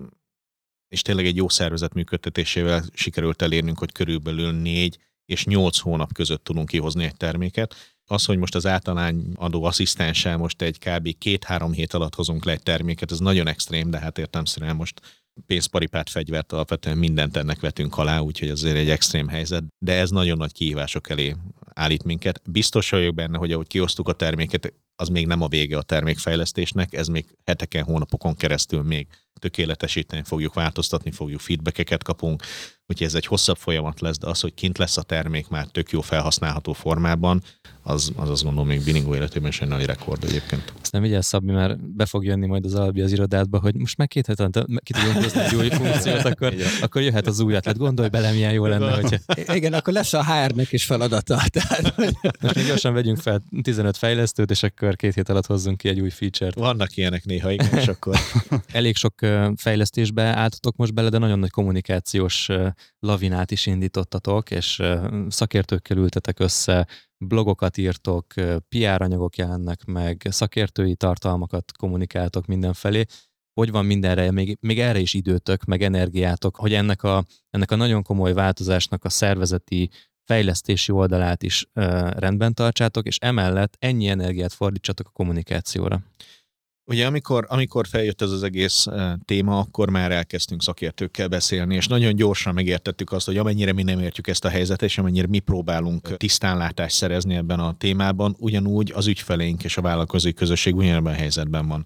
és tényleg egy jó szervezet működtetésével sikerült elérnünk, hogy körülbelül 4 és 8 hónap között tudunk kihozni egy terméket. Az, hogy most az általány adó asszisztenssel most egy kb. két-három hét alatt hozunk le egy terméket, ez nagyon extrém, de hát értelmszerűen most pénzparipát, fegyvert, alapvetően mindent ennek vetünk alá, úgyhogy azért egy extrém helyzet, de ez nagyon nagy kihívások elé állít minket. Biztos vagyok benne, hogy ahogy kiosztuk a terméket, az még nem a vége a termékfejlesztésnek, ez még heteken, hónapokon keresztül még tökéletesíteni fogjuk, változtatni fogjuk, feedbackeket kapunk, úgyhogy ez egy hosszabb folyamat lesz, de az, hogy kint lesz a termék már tök jó felhasználható formában, az, az azt gondolom még Bilingo életében is egy nagy rekord egyébként. Azt nem vigyázz Szabi, mert be fog jönni majd az albi az irodádba, hogy most meg két hetente ki tudunk hozni egy új (laughs) funkciót, akkor, akkor jöhet az új ötlet. Gondolj bele, milyen jó lenne, hogyha... Igen, akkor lesz a HR-nek is feladata. (laughs) Tehát... Most még gyorsan vegyünk fel 15 fejlesztőt, és akkor két hét alatt hozzunk ki egy új feature-t. Vannak ilyenek néha, igen, és akkor... (laughs) Elég sok fejlesztésbe álltatok most bele, de nagyon nagy kommunikációs lavinát is indítottatok, és szakértőkkel ültetek össze, blogokat írtok, PR anyagok jelennek meg, szakértői tartalmakat kommunikáltok mindenfelé. Hogy van mindenre, még, még erre is időtök, meg energiátok, hogy ennek a, ennek a nagyon komoly változásnak a szervezeti fejlesztési oldalát is rendben tartsátok, és emellett ennyi energiát fordítsatok a kommunikációra. Ugye amikor, amikor feljött ez az egész téma, akkor már elkezdtünk szakértőkkel beszélni, és nagyon gyorsan megértettük azt, hogy amennyire mi nem értjük ezt a helyzetet, és amennyire mi próbálunk tisztánlátást szerezni ebben a témában, ugyanúgy az ügyfeleink és a vállalkozói közösség ugyanebben a helyzetben van.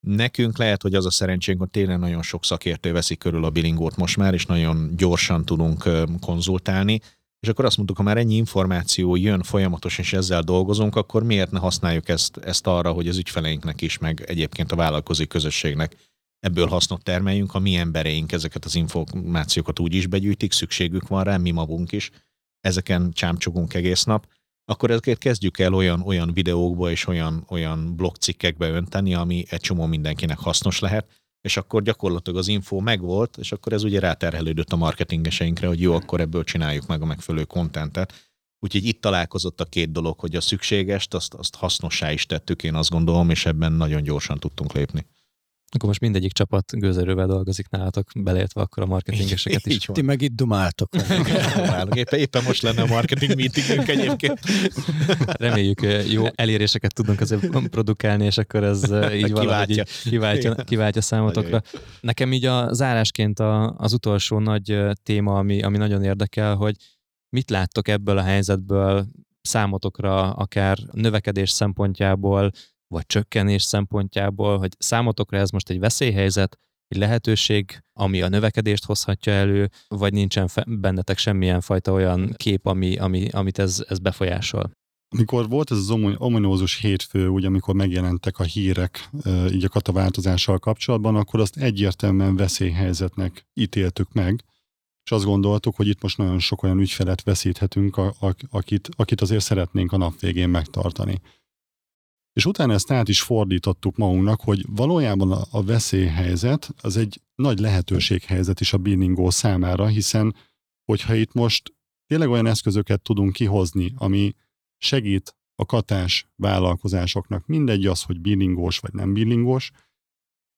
Nekünk lehet, hogy az a szerencsénk, hogy tényleg nagyon sok szakértő veszi körül a bilingót most már, és nagyon gyorsan tudunk konzultálni, és akkor azt mondtuk, ha már ennyi információ jön folyamatosan, és ezzel dolgozunk, akkor miért ne használjuk ezt, ezt arra, hogy az ügyfeleinknek is, meg egyébként a vállalkozói közösségnek ebből hasznot termeljünk, a mi embereink ezeket az információkat úgy is begyűjtik, szükségük van rá, mi magunk is, ezeken csámcsogunk egész nap, akkor ezeket kezdjük el olyan, olyan videókba és olyan, olyan blogcikkekbe önteni, ami egy csomó mindenkinek hasznos lehet, és akkor gyakorlatilag az info megvolt, és akkor ez ugye ráterhelődött a marketingeseinkre, hogy jó, akkor ebből csináljuk meg a megfelelő kontentet. Úgyhogy itt találkozott a két dolog, hogy a szükségest, azt, azt hasznossá is tettük, én azt gondolom, és ebben nagyon gyorsan tudtunk lépni. Akkor most mindegyik csapat gőzerővel dolgozik nálatok, beleértve akkor a marketingeseket is. Ti meg itt dumáltok. éppen, éppen most lenne a marketing meetingünk egyébként. Reméljük jó eléréseket tudunk azért produkálni, és akkor ez így valahogy így kiváltja, kiváltja számotokra. Nekem így a zárásként a, az utolsó nagy téma, ami, ami nagyon érdekel, hogy mit láttok ebből a helyzetből számotokra, akár növekedés szempontjából, vagy csökkenés szempontjából, hogy számotokra ez most egy veszélyhelyzet, egy lehetőség, ami a növekedést hozhatja elő, vagy nincsen bennetek semmilyen fajta olyan kép, ami, ami, amit ez, ez befolyásol? Amikor volt ez az ominózus hétfő, ugye amikor megjelentek a hírek így a kataváltozással kapcsolatban, akkor azt egyértelműen veszélyhelyzetnek ítéltük meg, és azt gondoltuk, hogy itt most nagyon sok olyan ügyfelet veszíthetünk, akit, akit azért szeretnénk a nap végén megtartani. És utána ezt át is fordítottuk magunknak, hogy valójában a, a veszélyhelyzet az egy nagy lehetőséghelyzet is a Bilingo számára, hiszen hogyha itt most tényleg olyan eszközöket tudunk kihozni, ami segít a katás vállalkozásoknak, mindegy az, hogy bilingós vagy nem bilingós,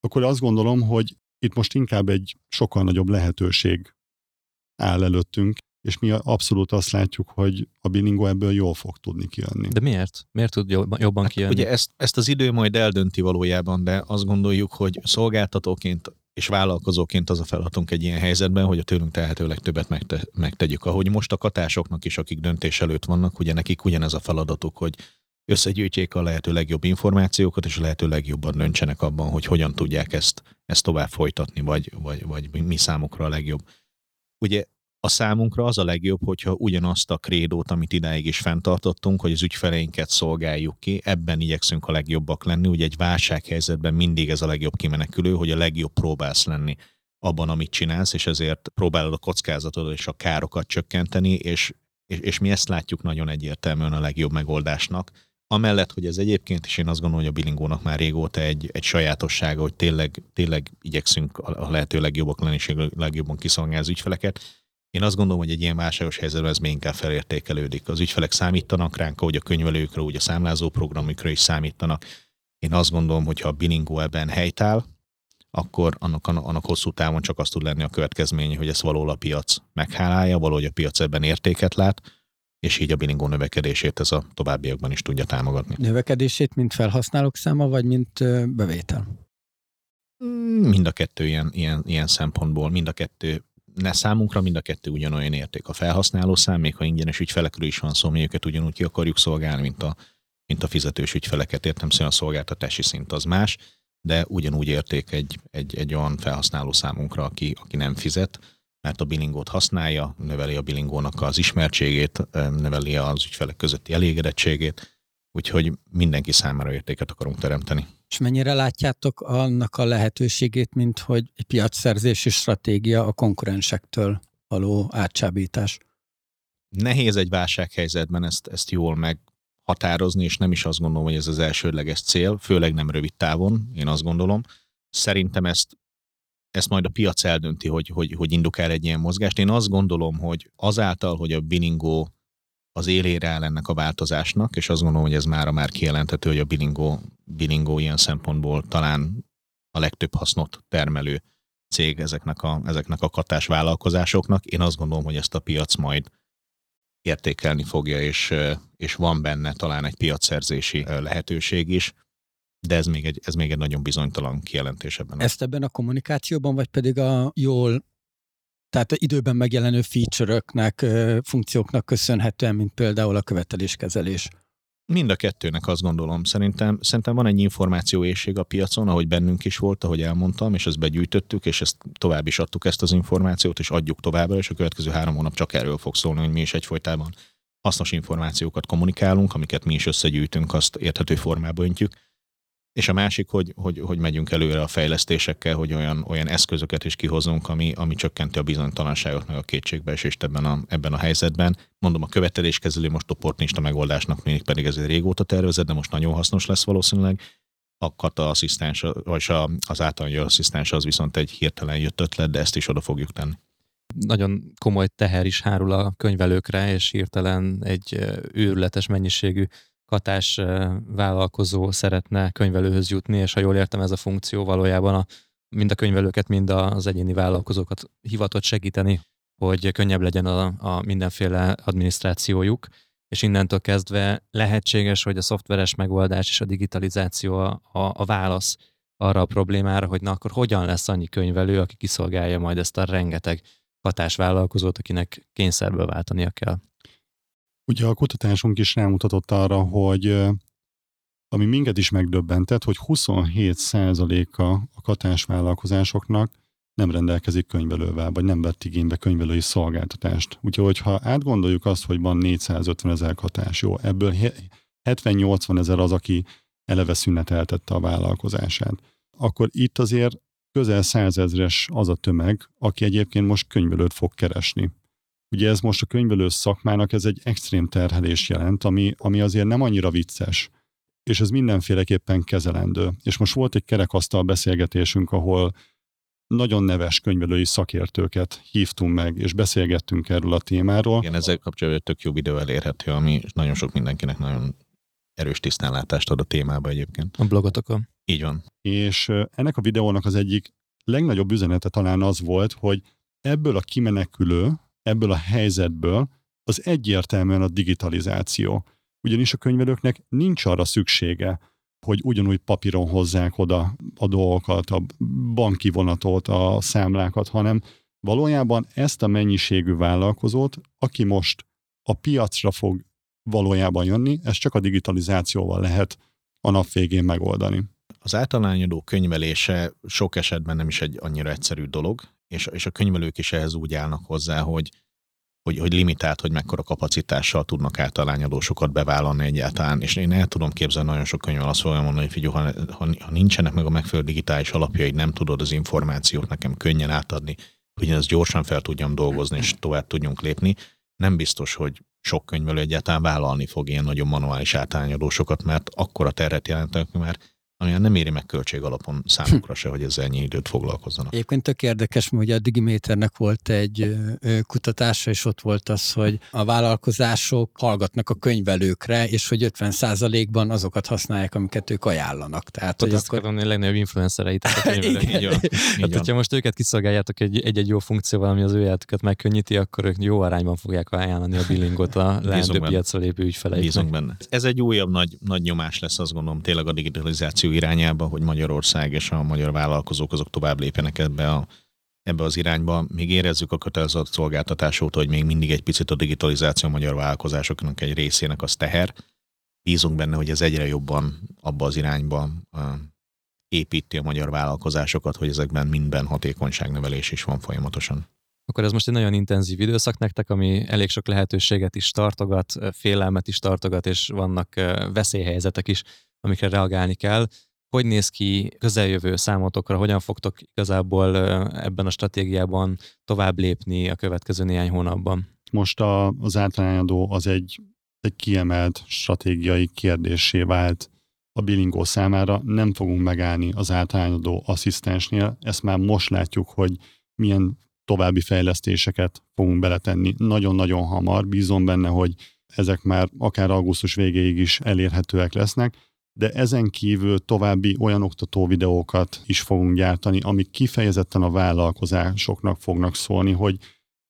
akkor azt gondolom, hogy itt most inkább egy sokkal nagyobb lehetőség áll előttünk, és mi abszolút azt látjuk, hogy a Bilingo ebből jól fog tudni kijönni. De miért? Miért tud jobban hát kijönni? Ugye ezt, ezt az idő majd eldönti valójában, de azt gondoljuk, hogy szolgáltatóként és vállalkozóként az a feladatunk egy ilyen helyzetben, hogy a tőlünk tehető legtöbbet megte, megtegyük. Ahogy most a katásoknak is, akik döntés előtt vannak, ugye nekik ugyanez a feladatuk, hogy összegyűjtjék a lehető legjobb információkat, és a lehető legjobban döntsenek abban, hogy hogyan tudják ezt, ezt tovább folytatni, vagy, vagy, vagy mi számukra a legjobb. Ugye a számunkra az a legjobb, hogyha ugyanazt a krédót, amit idáig is fenntartottunk, hogy az ügyfeleinket szolgáljuk ki, ebben igyekszünk a legjobbak lenni. Ugye egy válsághelyzetben mindig ez a legjobb kimenekülő, hogy a legjobb próbálsz lenni abban, amit csinálsz, és ezért próbálod a kockázatot és a károkat csökkenteni, és, és, és mi ezt látjuk nagyon egyértelműen a legjobb megoldásnak. Amellett, hogy ez egyébként is én azt gondolom, hogy a bilingónak már régóta egy, egy sajátossága, hogy tényleg, tényleg igyekszünk a lehető legjobbak lenni, és legjobban kiszolgálni az ügyfeleket, én azt gondolom, hogy egy ilyen válságos helyzetben ez még inkább felértékelődik. Az ügyfelek számítanak ránk, ahogy a könyvelőkre, úgy a számlázó programokra is számítanak. Én azt gondolom, hogy ha a Bilingo ebben helytáll, akkor annak, annak hosszú távon csak az tud lenni a következménye, hogy ezt való a piac meghálálja, valahogy a piac ebben értéket lát, és így a bilingó növekedését ez a továbbiakban is tudja támogatni. Növekedését, mint felhasználók száma, vagy mint bevétel? Mind a kettő ilyen, ilyen, ilyen szempontból, mind a kettő ne számunkra mind a kettő ugyanolyan érték. A felhasználó szám, még ha ingyenes ügyfelekről is van szó, mi őket ugyanúgy ki akarjuk szolgálni, mint a, mint a fizetős ügyfeleket. Értem szóval a szolgáltatási szint az más, de ugyanúgy érték egy, egy, egy olyan felhasználó számunkra, aki, aki nem fizet, mert a bilingót használja, növeli a bilingónak az ismertségét, növeli az ügyfelek közötti elégedettségét, úgyhogy mindenki számára értéket akarunk teremteni. És mennyire látjátok annak a lehetőségét, mint hogy egy piacszerzési stratégia a konkurensektől való átcsábítás? Nehéz egy válsághelyzetben ezt, ezt jól meghatározni, és nem is azt gondolom, hogy ez az elsődleges cél, főleg nem rövid távon, én azt gondolom. Szerintem ezt, ezt majd a piac eldönti, hogy, hogy, hogy indukál egy ilyen mozgást. Én azt gondolom, hogy azáltal, hogy a Bilingo az élére áll ennek a változásnak, és azt gondolom, hogy ez már már kijelenthető, hogy a bilingó, bilingó ilyen szempontból talán a legtöbb hasznot termelő cég ezeknek a, ezeknek a katás vállalkozásoknak. Én azt gondolom, hogy ezt a piac majd értékelni fogja, és, és van benne talán egy piacszerzési lehetőség is, de ez még egy, ez még egy nagyon bizonytalan kijelentés ebben. Ezt ebben a kommunikációban, vagy pedig a jól tehát időben megjelenő feature-öknek, funkcióknak köszönhetően, mint például a követeléskezelés. Mind a kettőnek azt gondolom. Szerintem, szerintem van egy információészség a piacon, ahogy bennünk is volt, ahogy elmondtam, és ezt begyűjtöttük, és ezt tovább is adtuk ezt az információt, és adjuk továbbra, és a következő három hónap csak erről fog szólni, hogy mi is egyfolytában hasznos információkat kommunikálunk, amiket mi is összegyűjtünk, azt érthető formába öntjük és a másik, hogy, hogy, hogy megyünk előre a fejlesztésekkel, hogy olyan, olyan eszközöket is kihozunk, ami, ami csökkenti a bizonytalanságot, meg a kétségbeesést ebben a, ebben a helyzetben. Mondom, a követeléskezelő most opportunista megoldásnak még pedig ez egy régóta tervezett, de most nagyon hasznos lesz valószínűleg. A kata asszisztens, vagy az általános asszisztens az viszont egy hirtelen jött ötlet, de ezt is oda fogjuk tenni nagyon komoly teher is hárul a könyvelőkre, és hirtelen egy őrületes mennyiségű katás vállalkozó szeretne könyvelőhöz jutni, és ha jól értem, ez a funkció valójában a, mind a könyvelőket, mind az egyéni vállalkozókat hivatott segíteni, hogy könnyebb legyen a, a mindenféle adminisztrációjuk, és innentől kezdve lehetséges, hogy a szoftveres megoldás és a digitalizáció a, a, a válasz arra a problémára, hogy na akkor hogyan lesz annyi könyvelő, aki kiszolgálja majd ezt a rengeteg hatásvállalkozót, akinek kényszerből váltania kell. Ugye a kutatásunk is rámutatott arra, hogy ami minket is megdöbbentett, hogy 27%-a a katásvállalkozásoknak nem rendelkezik könyvelővel, vagy nem vett igénybe könyvelői szolgáltatást. Úgyhogy ha átgondoljuk azt, hogy van 450 ezer katás, jó, ebből 70-80 ezer az, aki eleve szüneteltette a vállalkozását, akkor itt azért közel százezres az a tömeg, aki egyébként most könyvelőt fog keresni. Ugye ez most a könyvelő szakmának ez egy extrém terhelés jelent, ami, ami azért nem annyira vicces, és ez mindenféleképpen kezelendő. És most volt egy kerekasztal beszélgetésünk, ahol nagyon neves könyvelői szakértőket hívtunk meg, és beszélgettünk erről a témáról. Igen, ezzel kapcsolatban tök jó videó elérhető, ami nagyon sok mindenkinek nagyon erős tisztánlátást ad a témába egyébként. A blogotokon. Így van. És ennek a videónak az egyik legnagyobb üzenete talán az volt, hogy ebből a kimenekülő, ebből a helyzetből az egyértelműen a digitalizáció. Ugyanis a könyvelőknek nincs arra szüksége, hogy ugyanúgy papíron hozzák oda a dolgokat, a banki vonatot, a számlákat, hanem valójában ezt a mennyiségű vállalkozót, aki most a piacra fog valójában jönni, ez csak a digitalizációval lehet a nap végén megoldani. Az általányadó könyvelése sok esetben nem is egy annyira egyszerű dolog, és, és a könyvelők is ehhez úgy állnak hozzá, hogy, hogy, hogy limitált, hogy mekkora kapacitással tudnak általányadósokat bevállalni egyáltalán. És én el tudom képzelni, nagyon sok könyvvel azt fogom mondani, hogy figyelj, ha, ha, ha nincsenek meg a megfelelő digitális alapjaid, nem tudod az információt nekem könnyen átadni, hogy én ezt gyorsan fel tudjam dolgozni, és tovább tudjunk lépni, nem biztos, hogy sok könyvelő egyáltalán vállalni fog ilyen nagyon manuális általányadósokat, mert akkora terhet jelentenek, mert amilyen nem éri meg költség alapon számukra se, hogy ezzel ennyi időt foglalkozzanak. Egyébként tök érdekes, hogy a Digiméternek volt egy kutatása, és ott volt az, hogy a vállalkozások hallgatnak a könyvelőkre, és hogy 50%-ban azokat használják, amiket ők ajánlanak. Tehát, hogy azt akkor... a legnagyobb influencereit a (laughs) könyvelők. így van. (laughs) Hát, hogyha most őket kiszolgáljátok egy-egy jó funkcióval, ami az ő életüket megkönnyíti, akkor ők jó arányban fogják ajánlani a billingot a (laughs) leendő piacra lépő ügyfeleiknek. Bízunk benne. Ez egy újabb nagy, nagy nyomás lesz, azt gondolom, tényleg a digitalizáció irányába, hogy Magyarország és a magyar vállalkozók azok tovább lépjenek ebbe, a, ebbe az irányba. Még érezzük a kötelező szolgáltatás óta, hogy még mindig egy picit a digitalizáció a magyar vállalkozásoknak egy részének az teher. Bízunk benne, hogy ez egyre jobban abba az irányba építi a magyar vállalkozásokat, hogy ezekben mindben hatékonyságnövelés is van folyamatosan. Akkor ez most egy nagyon intenzív időszak nektek, ami elég sok lehetőséget is tartogat, félelmet is tartogat, és vannak veszélyhelyzetek is, amikre reagálni kell. Hogy néz ki közeljövő számotokra, hogyan fogtok igazából ebben a stratégiában tovább lépni a következő néhány hónapban? Most a, az általányadó az egy, egy kiemelt stratégiai kérdésé vált a bilingó számára. Nem fogunk megállni az általányadó asszisztensnél. Ezt már most látjuk, hogy milyen további fejlesztéseket fogunk beletenni nagyon-nagyon hamar. Bízom benne, hogy ezek már akár augusztus végéig is elérhetőek lesznek de ezen kívül további olyan oktató videókat is fogunk gyártani, amik kifejezetten a vállalkozásoknak fognak szólni, hogy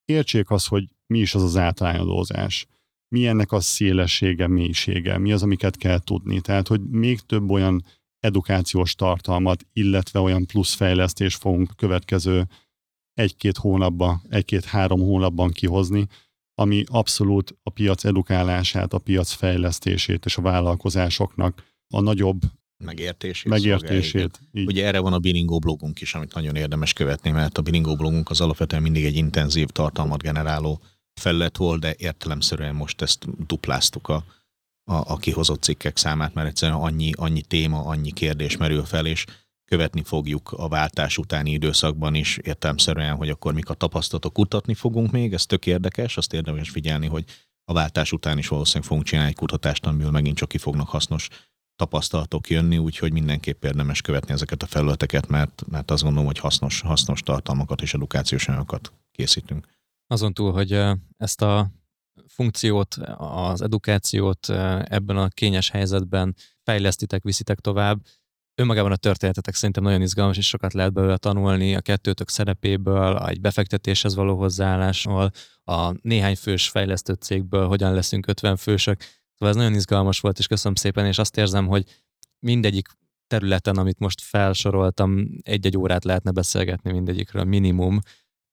értsék azt, hogy mi is az az általányadózás, mi ennek a szélessége, mélysége, mi az, amiket kell tudni. Tehát, hogy még több olyan edukációs tartalmat, illetve olyan plusz fejlesztést fogunk következő egy-két hónapban, egy-két-három hónapban kihozni, ami abszolút a piac edukálását, a piac fejlesztését és a vállalkozásoknak a nagyobb megértését. Megértését. Így. Ugye erre van a Bilingo blogunk is, amit nagyon érdemes követni, mert a Bilingo blogunk az alapvetően mindig egy intenzív tartalmat generáló felület volt, de értelemszerűen most ezt dupláztuk a, a, a kihozott cikkek számát, mert egyszerűen annyi, annyi téma, annyi kérdés merül fel, és követni fogjuk a váltás utáni időszakban is értelemszerűen, hogy akkor mik a tapasztalatok, kutatni fogunk még, ez tök érdekes, azt érdemes figyelni, hogy a váltás után is valószínűleg fogunk csinálni egy kutatást, amiből megint csak ki fognak hasznos tapasztalatok jönni, úgyhogy mindenképp érdemes követni ezeket a felületeket, mert, mert azt gondolom, hogy hasznos, hasznos tartalmakat és edukációs anyagokat készítünk. Azon túl, hogy ezt a funkciót, az edukációt ebben a kényes helyzetben fejlesztitek, viszitek tovább, önmagában a történetetek szerintem nagyon izgalmas, és sokat lehet belőle tanulni a kettőtök szerepéből, egy befektetéshez való hozzáállásról, a néhány fős fejlesztő cégből, hogyan leszünk 50 fősök. Szóval ez nagyon izgalmas volt, és köszönöm szépen, és azt érzem, hogy mindegyik területen, amit most felsoroltam, egy-egy órát lehetne beszélgetni mindegyikről, minimum,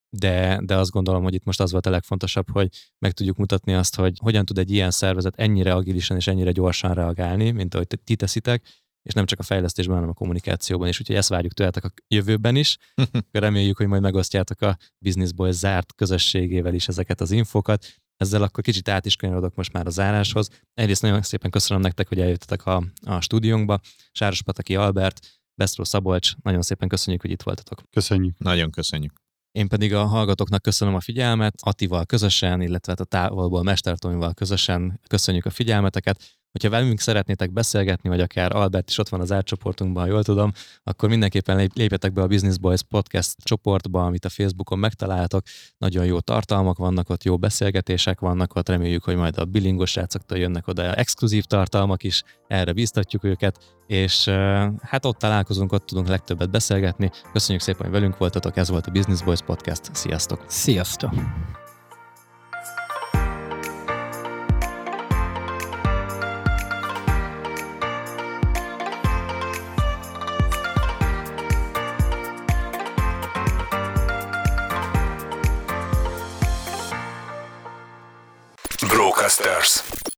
de, de azt gondolom, hogy itt most az volt a legfontosabb, hogy meg tudjuk mutatni azt, hogy hogyan tud egy ilyen szervezet ennyire agilisan és ennyire gyorsan reagálni, mint ahogy ti teszitek, és nem csak a fejlesztésben, hanem a kommunikációban is. Úgyhogy ezt várjuk tőletek a jövőben is. (laughs) Reméljük, hogy majd megosztjátok a Business Boys zárt közösségével is ezeket az infokat. Ezzel akkor kicsit át is kanyarodok most már a záráshoz. Egyrészt nagyon szépen köszönöm nektek, hogy eljöttetek a, a stúdiónkba. Sáros Pataki Albert, Besztró Szabolcs, nagyon szépen köszönjük, hogy itt voltatok. Köszönjük. Nagyon köszönjük. Én pedig a hallgatóknak köszönöm a figyelmet, Atival közösen, illetve a távolból Mester közösen köszönjük a figyelmeteket. Hogyha velünk szeretnétek beszélgetni, vagy akár Albert is ott van az átcsoportunkban, jól tudom, akkor mindenképpen lépjetek be a Business Boys podcast csoportba, amit a Facebookon megtaláltok. Nagyon jó tartalmak vannak ott, jó beszélgetések vannak ott, reméljük, hogy majd a bilingos srácoktól jönnek oda exkluzív tartalmak is, erre biztatjuk őket, és hát ott találkozunk, ott tudunk legtöbbet beszélgetni. Köszönjük szépen, hogy velünk voltatok, ez volt a Business Boys podcast. Sziasztok! Sziasztok! Podcasters.